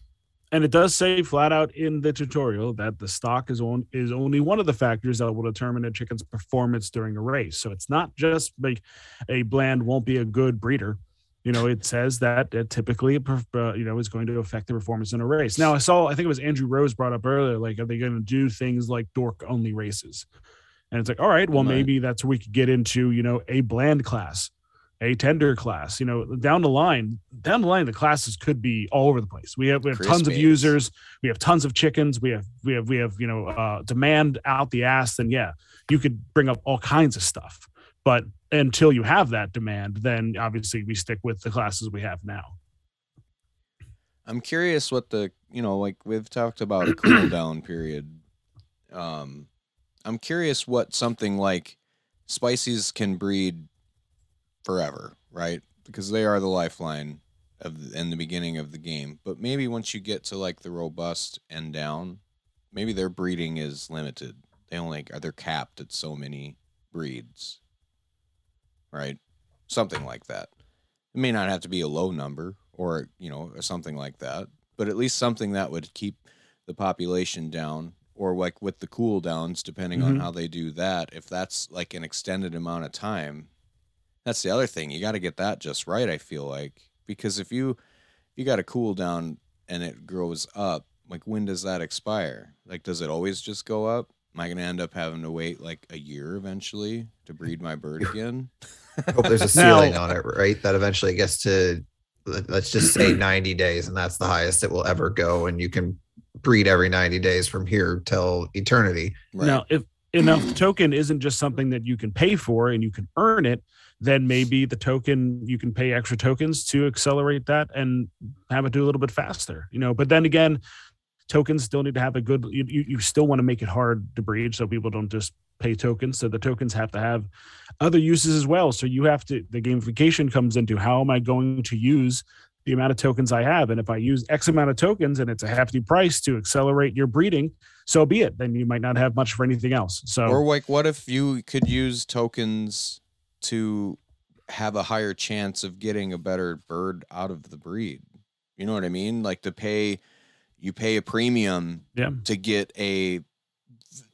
And it does say flat out in the tutorial that the stock is on is only one of the factors that will determine a chicken's performance during a race. So it's not just like a bland won't be a good breeder. You know, it says that it typically, uh, you know, is going to affect the performance in a race. Now, I saw, I think it was Andrew Rose brought up earlier, like, are they going to do things like dork only races? And it's like, all right, well, right. maybe that's where we could get into, you know, a bland class, a tender class. You know, down the line, down the line, the classes could be all over the place. We have we have Chris tons of users, we have tons of chickens, we have we have we have you know uh, demand out the ass. Then yeah, you could bring up all kinds of stuff. But until you have that demand, then obviously we stick with the classes we have now. I'm curious what the you know like we've talked about a cool down period. Um, I'm curious what something like Spices can breed forever, right? Because they are the lifeline of the, in the beginning of the game. But maybe once you get to like the robust and down, maybe their breeding is limited. They only are they're capped at so many breeds, right? Something like that. It may not have to be a low number or you know something like that, but at least something that would keep the population down or like with the cooldowns, depending mm-hmm. on how they do that, if that's like an extended amount of time, that's the other thing. You got to get that just right. I feel like because if you you got a cooldown and it grows up, like when does that expire? Like, does it always just go up? Am I gonna end up having to wait like a year eventually to breed my bird again? I hope there's a ceiling now, on it, right? That eventually gets to let's just say 90 days, and that's the highest it will ever go, and you can breed every 90 days from here till eternity. Right. Now, if enough token isn't just something that you can pay for and you can earn it, then maybe the token you can pay extra tokens to accelerate that and have it do a little bit faster. You know, but then again, tokens still need to have a good you, you you still want to make it hard to breed so people don't just pay tokens so the tokens have to have other uses as well so you have to the gamification comes into how am i going to use the amount of tokens i have and if i use x amount of tokens and it's a hefty price to accelerate your breeding so be it then you might not have much for anything else so Or like, what if you could use tokens to have a higher chance of getting a better bird out of the breed? You know what I mean? Like to pay, you pay a premium yeah to get a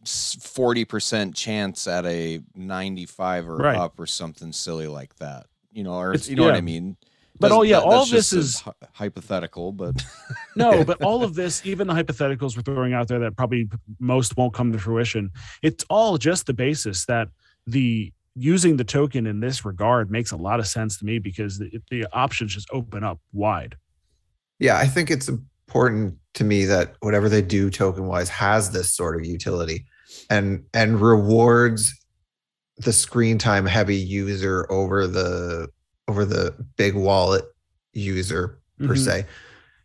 forty percent chance at a ninety-five or Right. up or something silly like that. You know, or It's- you know what. I mean. But Doesn't- all- yeah, that- all this is- hypothetical, but No, but all of this, even the hypotheticals we're throwing out there that probably most won't come to fruition, it's all just the basis that the using the token in this regard makes a lot of sense to me because the, the options just open up wide. Yeah, I think it's important to me that whatever they do token wise has this sort of utility and and rewards the screen time heavy user over the over the big wallet user per Mhm. se.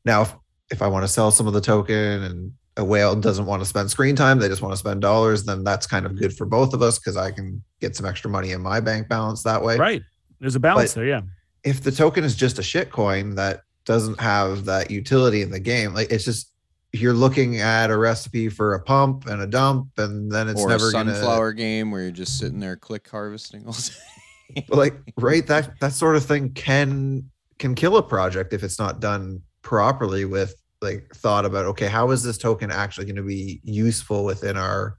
Now if, if I want to sell some of the token and a whale doesn't want to spend screen time, they just want to spend dollars, then that's kind of good for both of us because I can get some extra money in my bank balance that way Right. There's a balance But- there. Yeah. if the token is just a shit coin that doesn't have that utility in the game, like it's just you're looking at a recipe for a pump and a dump, and then it's or never a gonna sunflower game where you're just sitting there click harvesting all day. but, like right that that sort of thing can can kill a project if it's not done properly with like thought about okay how is this token actually going to be useful within our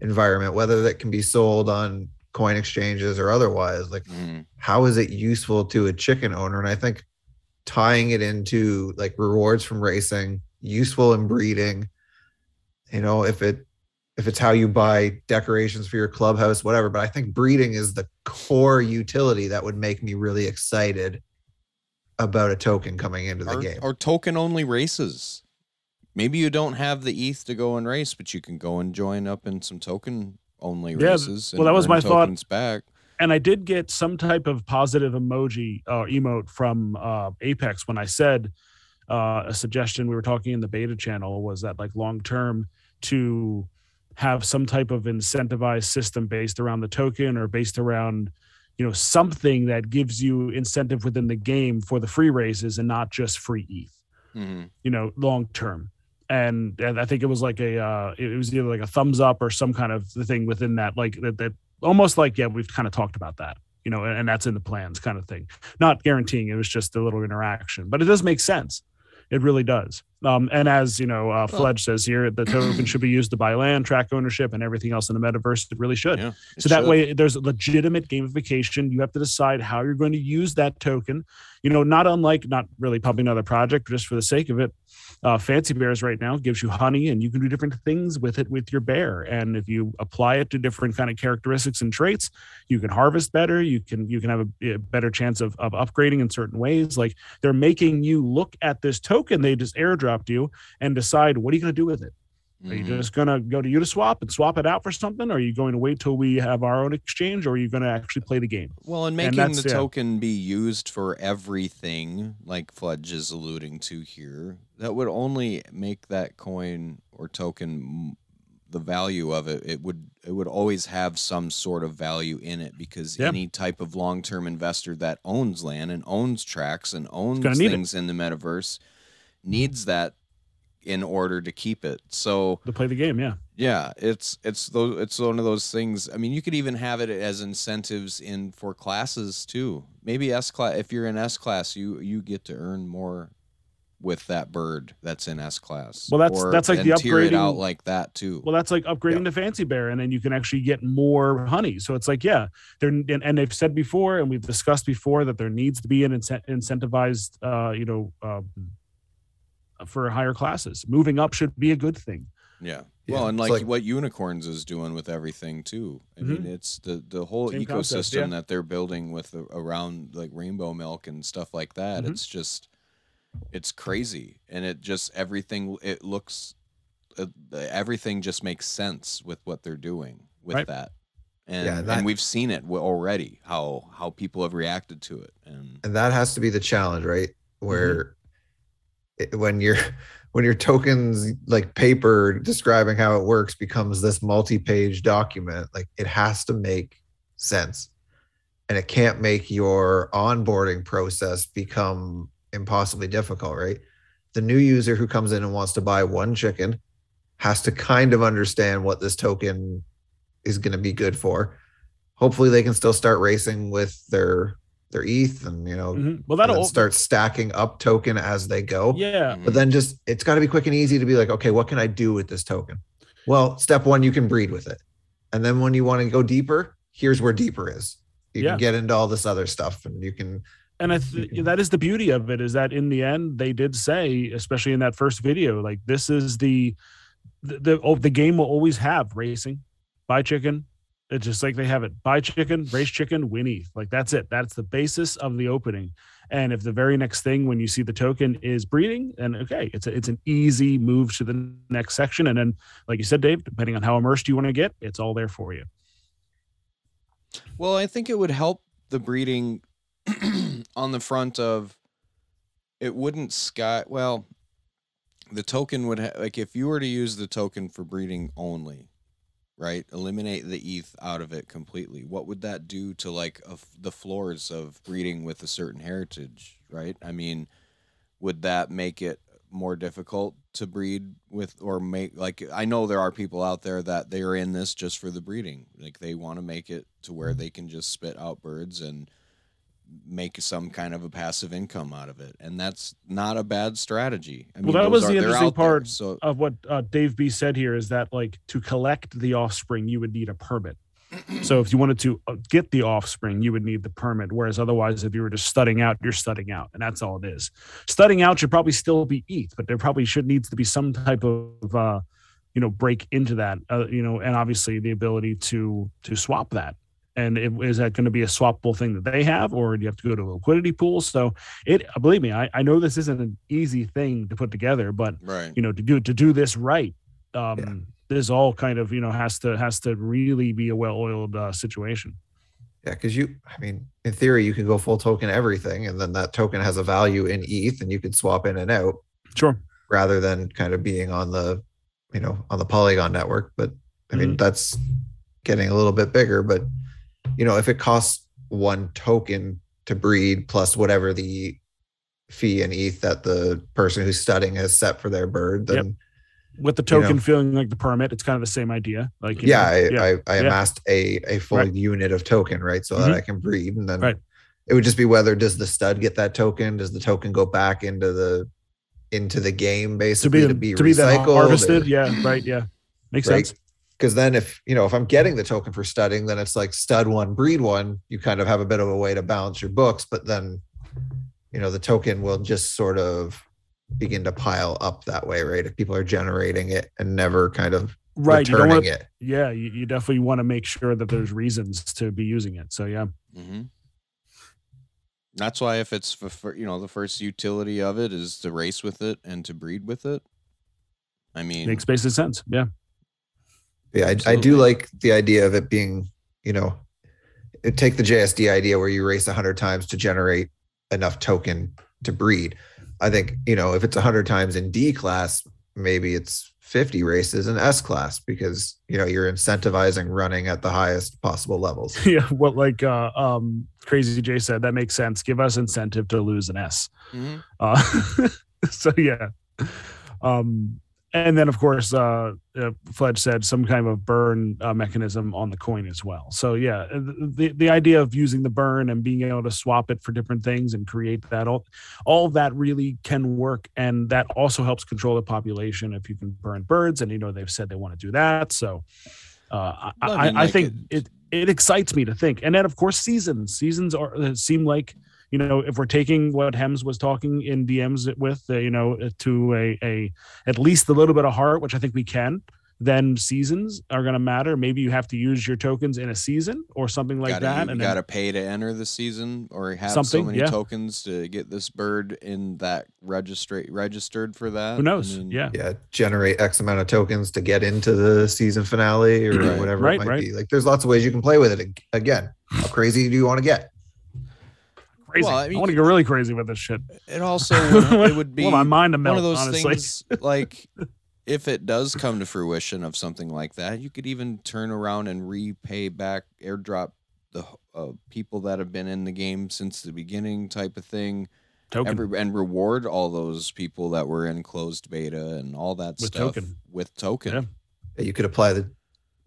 environment whether that can be sold on coin exchanges or otherwise like Mhm. how is it useful to a chicken owner and i think tying it into like rewards from racing useful in breeding you know if it if it's how you buy decorations for your clubhouse whatever but i think breeding is the core utility that would make me really excited about a token coming into the or, game or token only races. Maybe you don't have the ETH to go and race, but you can go and join up in some token only Yeah, races. well, that was my thought. back. and I did get some type of positive emoji or emote from uh, Apex when I said uh, a suggestion we were talking in the beta channel was that like long term to have some type of incentivized system based around the token or based around you know something that gives you incentive within the game for the free races and not just free ETH Mhm. you know long term. And and i think it was like a uh it was either like a thumbs up or some kind of thing within that like that, that almost like yeah we've kind of talked about that you know and, and that's in the plans kind of thing. Not guaranteeing it was just a little interaction but it does make sense it really does. Um and as you know uh Well- fledge says here the token should be used to buy land track ownership and everything else in the metaverse. It really should. Yeah, it so that should. way there's legitimate gamification. You have to decide how you're going to use that token. You know not unlike not really pumping another project just for the sake of it uh, fancy bears right now gives you honey and you can do different things with it with your bear. And if you apply it to different kind of characteristics and traits you can harvest better. You can you can have a, a better chance of, of upgrading in certain ways. Like they're making you look at this token. They just airdropped you and decide what are you going to do with it are you Mhm. just going to go to Uniswap and swap it out for something? Or are you going to wait till we have our own exchange? Or are you going to actually play the game? Well, and And making that's- the yeah. token be used for everything, like Fledge is alluding to here, that would only make that coin or token the value of it. It would it would always have some sort of value in it because Yeah. any type of long term investor that owns land and owns tracks and owns gonna need it. things in the metaverse needs that in order to keep it. So To play the game, yeah. yeah, it's it's those it's one of those things. I mean, you could even have it as incentives in for classes too. Maybe S class if you're in S class, you you get to earn more with that bird that's in S class. Well, that's- that's like the tier it out upgrading- like that too. Well, that's like upgrading to Fancy Bear, and then you can actually get more honey. So it's like, yeah, they're and, and they've said before, and we've discussed before that there needs to be an incent- incentivized, uh, you know, um, for higher classes. Moving up should be a good thing. yeah. Yeah, Well, and like, like- what unicorns is doing with everything too. I mean, it's the the whole Mm-hmm. Same ecosystem concept, yeah. that they're building with the, around like rainbow milk and stuff like that. Mhm. It's just it's crazy, and it just everything it looks uh, everything just makes sense with what they're doing with Right. that. And, Yeah, that- and we've seen it already how how people have reacted to it and and that has to be the challenge right where it, when you're when your tokens like paper describing how it works becomes this multi-page document, like it has to make sense. And it can't make your onboarding process become impossibly difficult, right? The new user who comes in and wants to buy one chicken has to kind of understand what this token is going to be good for. Hopefully they can still start racing with their their ETH and you know Mhm. Well, that'll start stacking up token as they go. yeah. But then just it's got to be quick and easy to be like, okay, what can I do with this token? Well, step one, you can breed with it. And then when you want to go deeper, here's where deeper is. You Yeah. can get into all this other stuff and you can and I th- that is the beauty of it is that in the end they did say especially in that first video like this is the the the, oh, the game will always have racing buy chicken it's just like they have it. Buy chicken race chicken win ETH like that's it. That's the basis of the opening. And if the very next thing when you see the token is breeding then okay it's a, it's an easy move to the next section. And then like you said Dave depending on how immersed you want to get it's all there for you. Well, I think it would help the breeding on the front of it wouldn't sky well the token would ha- like if you were to use the token for breeding only right? Eliminate the eth out of it completely. What would that do to like the floors of breeding with a certain heritage right? I mean would that make it more difficult to breed with or make like I know there are people out there that they're in this just for the breeding. Like they want to make it to where they can just spit out birds and make some kind of a passive income out of it. And that's not a bad strategy. I Well, that was the interesting out there. part So of what uh, Dave B said here is that like to collect the offspring, you would need a permit. So if you wanted to uh, get the offspring, you would need the permit. Whereas otherwise, if you were just studding out, you're studding out, and that's all it is. Studding out should probably still be ETH, but there probably should needs to be some type of uh, you know break into that. Uh, you know, and obviously the ability to to swap that. And it, is that going to be a swappable thing that they have, or do you have to go to a liquidity pool? So it, believe me, I, I know this isn't an easy thing to put together, but right. you know to do to do this right um this all kind of you know has to has to really be a well-oiled uh, situation Yeah, because you, I mean, in theory, you can go full token everything, and then that token has a value in ETH, and you can swap in and out sure rather than kind of being on the, you know, on the Polygon network. But I mean, that's getting a little bit bigger. But you know, if it costs one token to breed plus whatever the fee and ETH that the person who's studding has set for their bird, Yep. then with the You know. token feeling like the permit it's kind of the same idea like yeah, know, I, I, I yeah. amassed a a full Right. unit of token, right? So Mhm. that I can breed, and then Right. it would just be whether does the stud get that token? Does the token go back into the into the game to basically be to be, to be recycled? harvested yeah right yeah makes Right. sense Because then if you know if I'm getting the token for studding, then it's like stud one, breed one. You kind of have a bit of a way to balance your books, but then you know the token will just sort of begin to pile up that way, right? If people are generating it and never kind of right you don't returning want it. yeah you, you definitely want to make sure that there's reasons to be using it so yeah hmm That's why if it's for, for you know the first utility of it is to race with it and to breed with it. I mean, makes basic sense yeah Yeah, I, I do like the idea of it being, you know, it- take the JSD idea where you race 100 times to generate enough token to breed. I think, you know, if it's 100 times in D class, maybe it's 50 races in S class because, you know, you're incentivizing running at the highest possible levels. yeah what like uh um crazy jay said that makes sense give us incentive to lose an s mhm. Uh, so yeah. Um, and then of course, uh, uh, Fledge said some kind of burn uh, mechanism on the coin as well. So yeah, uh, the the idea of using the burn and being able to swap it for different things and create that all, all that really can work, and that also helps control the population if you can burn birds. And you know they've said they want to do that. So uh, I, I I, think it- it it excites me to think. And then of course seasons seasons are uh, seem like you know if we're taking what Hems was talking in DMs with uh, you know to a a at least a little bit of heart, which I think we can. Then seasons are going to matter. Maybe you have to use your tokens in a season or something like gotta, that. You, and got to pay to enter the season or have Something, so many yeah. tokens to get this bird in that register registered for that. who knows? I mean, yeah, Yeah, generate X amount of tokens to get into the season finale or Right. whatever Right, it might right. be. Like there's lots of ways you can play with it. Again, how crazy do you want to get? Crazy. Well, I I, want to go really crazy with this shit. It also would, it would be Well, my mind to one of those honestly. things like if it does come to fruition of something like that, you could even turn around and repay back airdrop the uh, people that have been in the game since the beginning type of thing Token. every, and reward all those people that were in closed beta and all that With stuff token. with token. Yeah. Yeah, you could apply the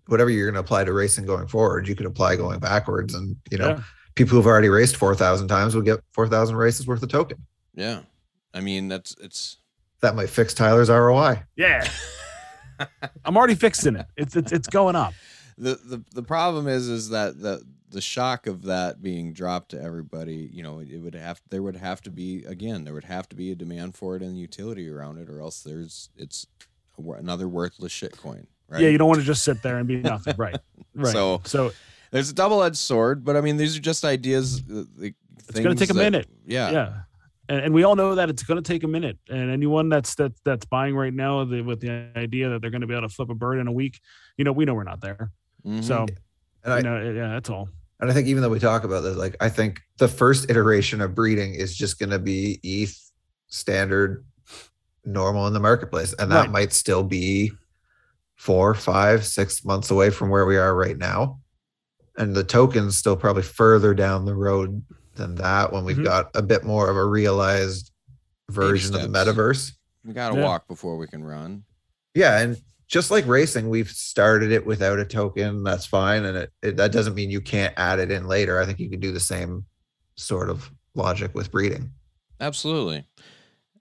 whatever you're going to apply to racing going forward. You could apply going backwards, and you know Yeah. People who've already raced four thousand times will get four thousand races worth of token. Yeah. I mean, that's it's That might fix Tyler's ROI. Yeah. I'm already fixing it. It's it's it's going up. the the the problem is is that the the shock of that being dropped to everybody, you know, it would have there would have to be again there would have to be a demand for it and utility around it, or else there's it's another worthless shit coin, right? Yeah, you don't want to just sit there and be nothing. Right. Right. So- so there's a double edged sword, but I mean these are just ideas. uh, The, It's gonna take a minute. Yeah, yeah. And, and we all know that it's going to take a minute. And anyone that's that, that's buying right now the, with the idea that they're going to be able to flip a bird in a week, you know, we know we're not there. Mhm. So, And I you know, yeah, that's all. and I think even though we talk about this, like I think the first iteration of breeding is just going to be ETH standard, normal in the marketplace, and that Right. might still be four, five, six months away from where we are right now. And the tokens still probably further down the road than that when we've Mhm. got a bit more of a realized version of the metaverse. we gotta Yeah. walk before we can run. Yeah, and just like racing, we've started it without a token. That's fine, and it, it that doesn't mean you can't add it in later. I think you can do the same sort of logic with breeding. Absolutely.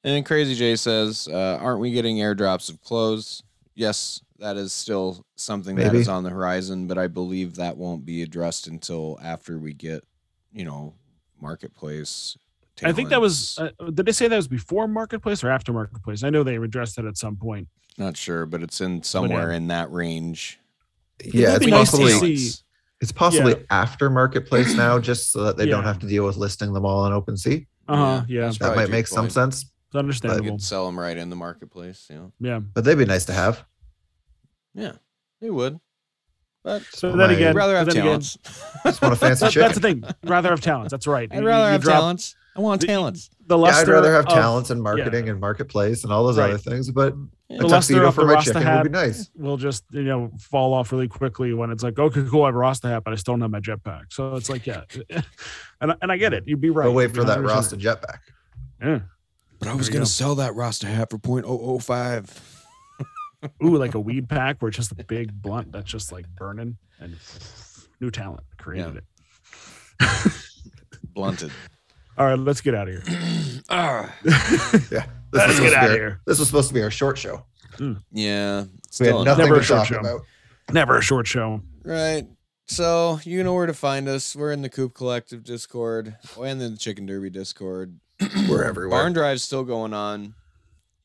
And then Crazy Jay says, uh, "Aren't we getting airdrops of clothes?" Yes, that is still something that Maybe. is on the horizon, but I believe that won't be addressed until after we get, you know, marketplace. I think that was, uh, did they say that was before marketplace or after marketplace? I know they addressed it at some point. not sure, but it's in somewhere in that range. Yeah, it's be nice possibly see- it's possibly Yeah. after marketplace now, just so that they don't have to deal with listing them all on OpenSea. Uh huh. Yeah. that's That probably might a good make some point. sense, It's You understandable. could sell them right in the marketplace. You know, Yeah. but they'd be nice to have. Yeah, they would. But So then my- again, I'd rather have then again, talents. Just want a fancy that- chicken. that's the thing. Rather have talents. That's right. I'd You- rather you have drop talents. I want the- talents. The Yeah, I'd rather have of- talents and marketing and marketplace and all those Right. other things, but Yeah. a The luster tuxedo of for the my Rasta chicken hat would be nice. will just you know fall off really quickly when it's like okay cool I have a Rasta hat but I still don't have my jetpack so it's like yeah and, I- and I get it you'd be right But wait for that 100% Rasta jetpack. yeah But I was gonna sell that Rasta hat for .005. ooh like a weed pack where it's just a big blunt that's just like burning and new talent created Yeah. it Blunted. all right let's get out of here ah. Yeah. This let's was supposed get to out be of our- here This was supposed to be our short show. Yeah. We had nothing Never a to short talk show. about. never a short show Right. So you know where to find us. We're in the Coop Collective Discord and in the Chicken Derby Discord. We're everywhere. Barn drive's still going on.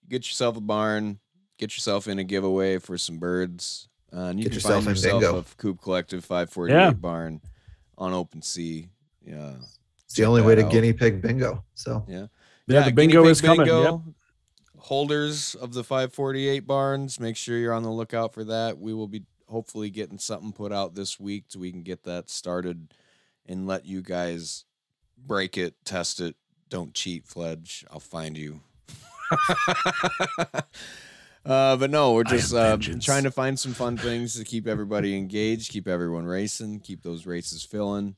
Get yourself a barn. Get yourself in a giveaway for some birds. Uh, and you Get can yourself find in yourself bingo. a Coop Collective 548 Yeah. barn on OpenSea. Yeah. It's the only way to out. guinea pig bingo. So yeah, Yeah, the bingo is coming yep. Holders of the 548 barns, make sure you're on the lookout for that. We will be hopefully getting something put out this week so we can get that started and let you guys break it, test it. Don't cheat, Fledge. I'll find you. uh, but no, we're just uh, trying to find some fun things to keep everybody engaged, keep everyone racing, keep those races filling.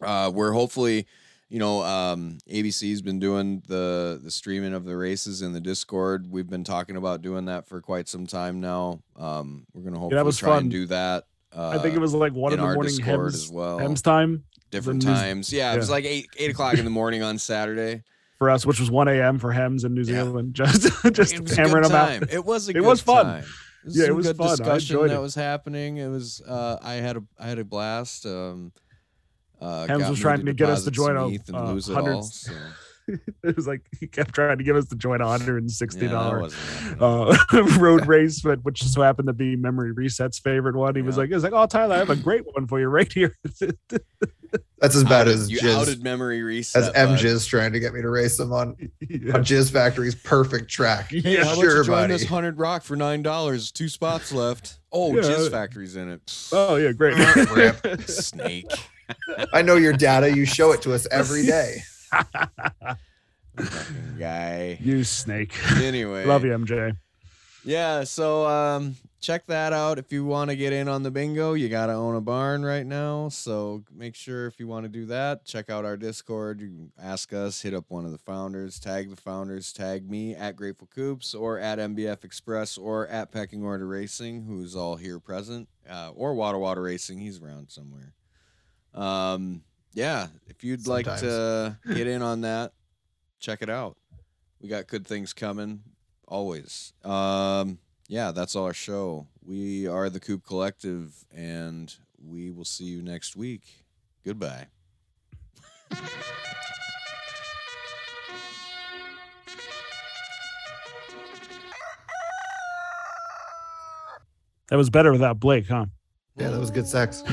Uh, we're hopefully you know, um, ABC's been doing the the streaming of the races in the Discord. We've been talking about doing that for quite some time now. Um, we're gonna hopefully was try fun. and do that. Uh, I think it was like one in, in the our morning Discord Hems, as well. Hems time different times. Yeah, it was like eight eight o'clock in the morning on Saturday. For us which was 1 a.m for Hems in New Yeah. Zealand just just a hammering them out It was a It good was fun. time. It was Yeah, it was good fun. Discussion that it. was happening. It was uh, I had a I had a blast. Um, uh, Hems was trying to get us to join a, uh, lose it all. hundreds- So, it was like he kept trying to get us to join a hundred and sixty yeah, that dollar wasn't happening. uh, road race, but which just so happened to be Memory Reset's favorite one. He was like, "He was like, oh Tyler, I have a great one for you right here." that's as bad Outed- as you Jizz, outed memory reset. as M bud. Jizz trying to get me to race him on, yeah. on Jizz Factory's perfect track. Hey, Yeah, how about sure, you join buddy. this hundred rock for nine dollars? Two spots left. Oh, Yeah. Jizz Factory's in it. Oh yeah, great. Snake. I know your data. You show it to us every day. Fucking guy. you snake. Anyway, Love you, MJ. Yeah, so um, check that out. If you want to get in on the bingo, you got to own a barn right now. So make sure if you want to do that, check out our Discord. You can ask us, hit up one of the founders, tag the founders, tag me at Grateful Coops or at MBF Express or at Pecking Order Racing, who's all here present, uh, or Water Water Racing. He's around somewhere. Um, yeah, if you'd like to get in on that, check it out. We got good things coming always. Um, yeah, that's all our show. We are the Coop Collective, and we will see you next week. Goodbye. That was better without Blake, huh? Yeah, that was good sex.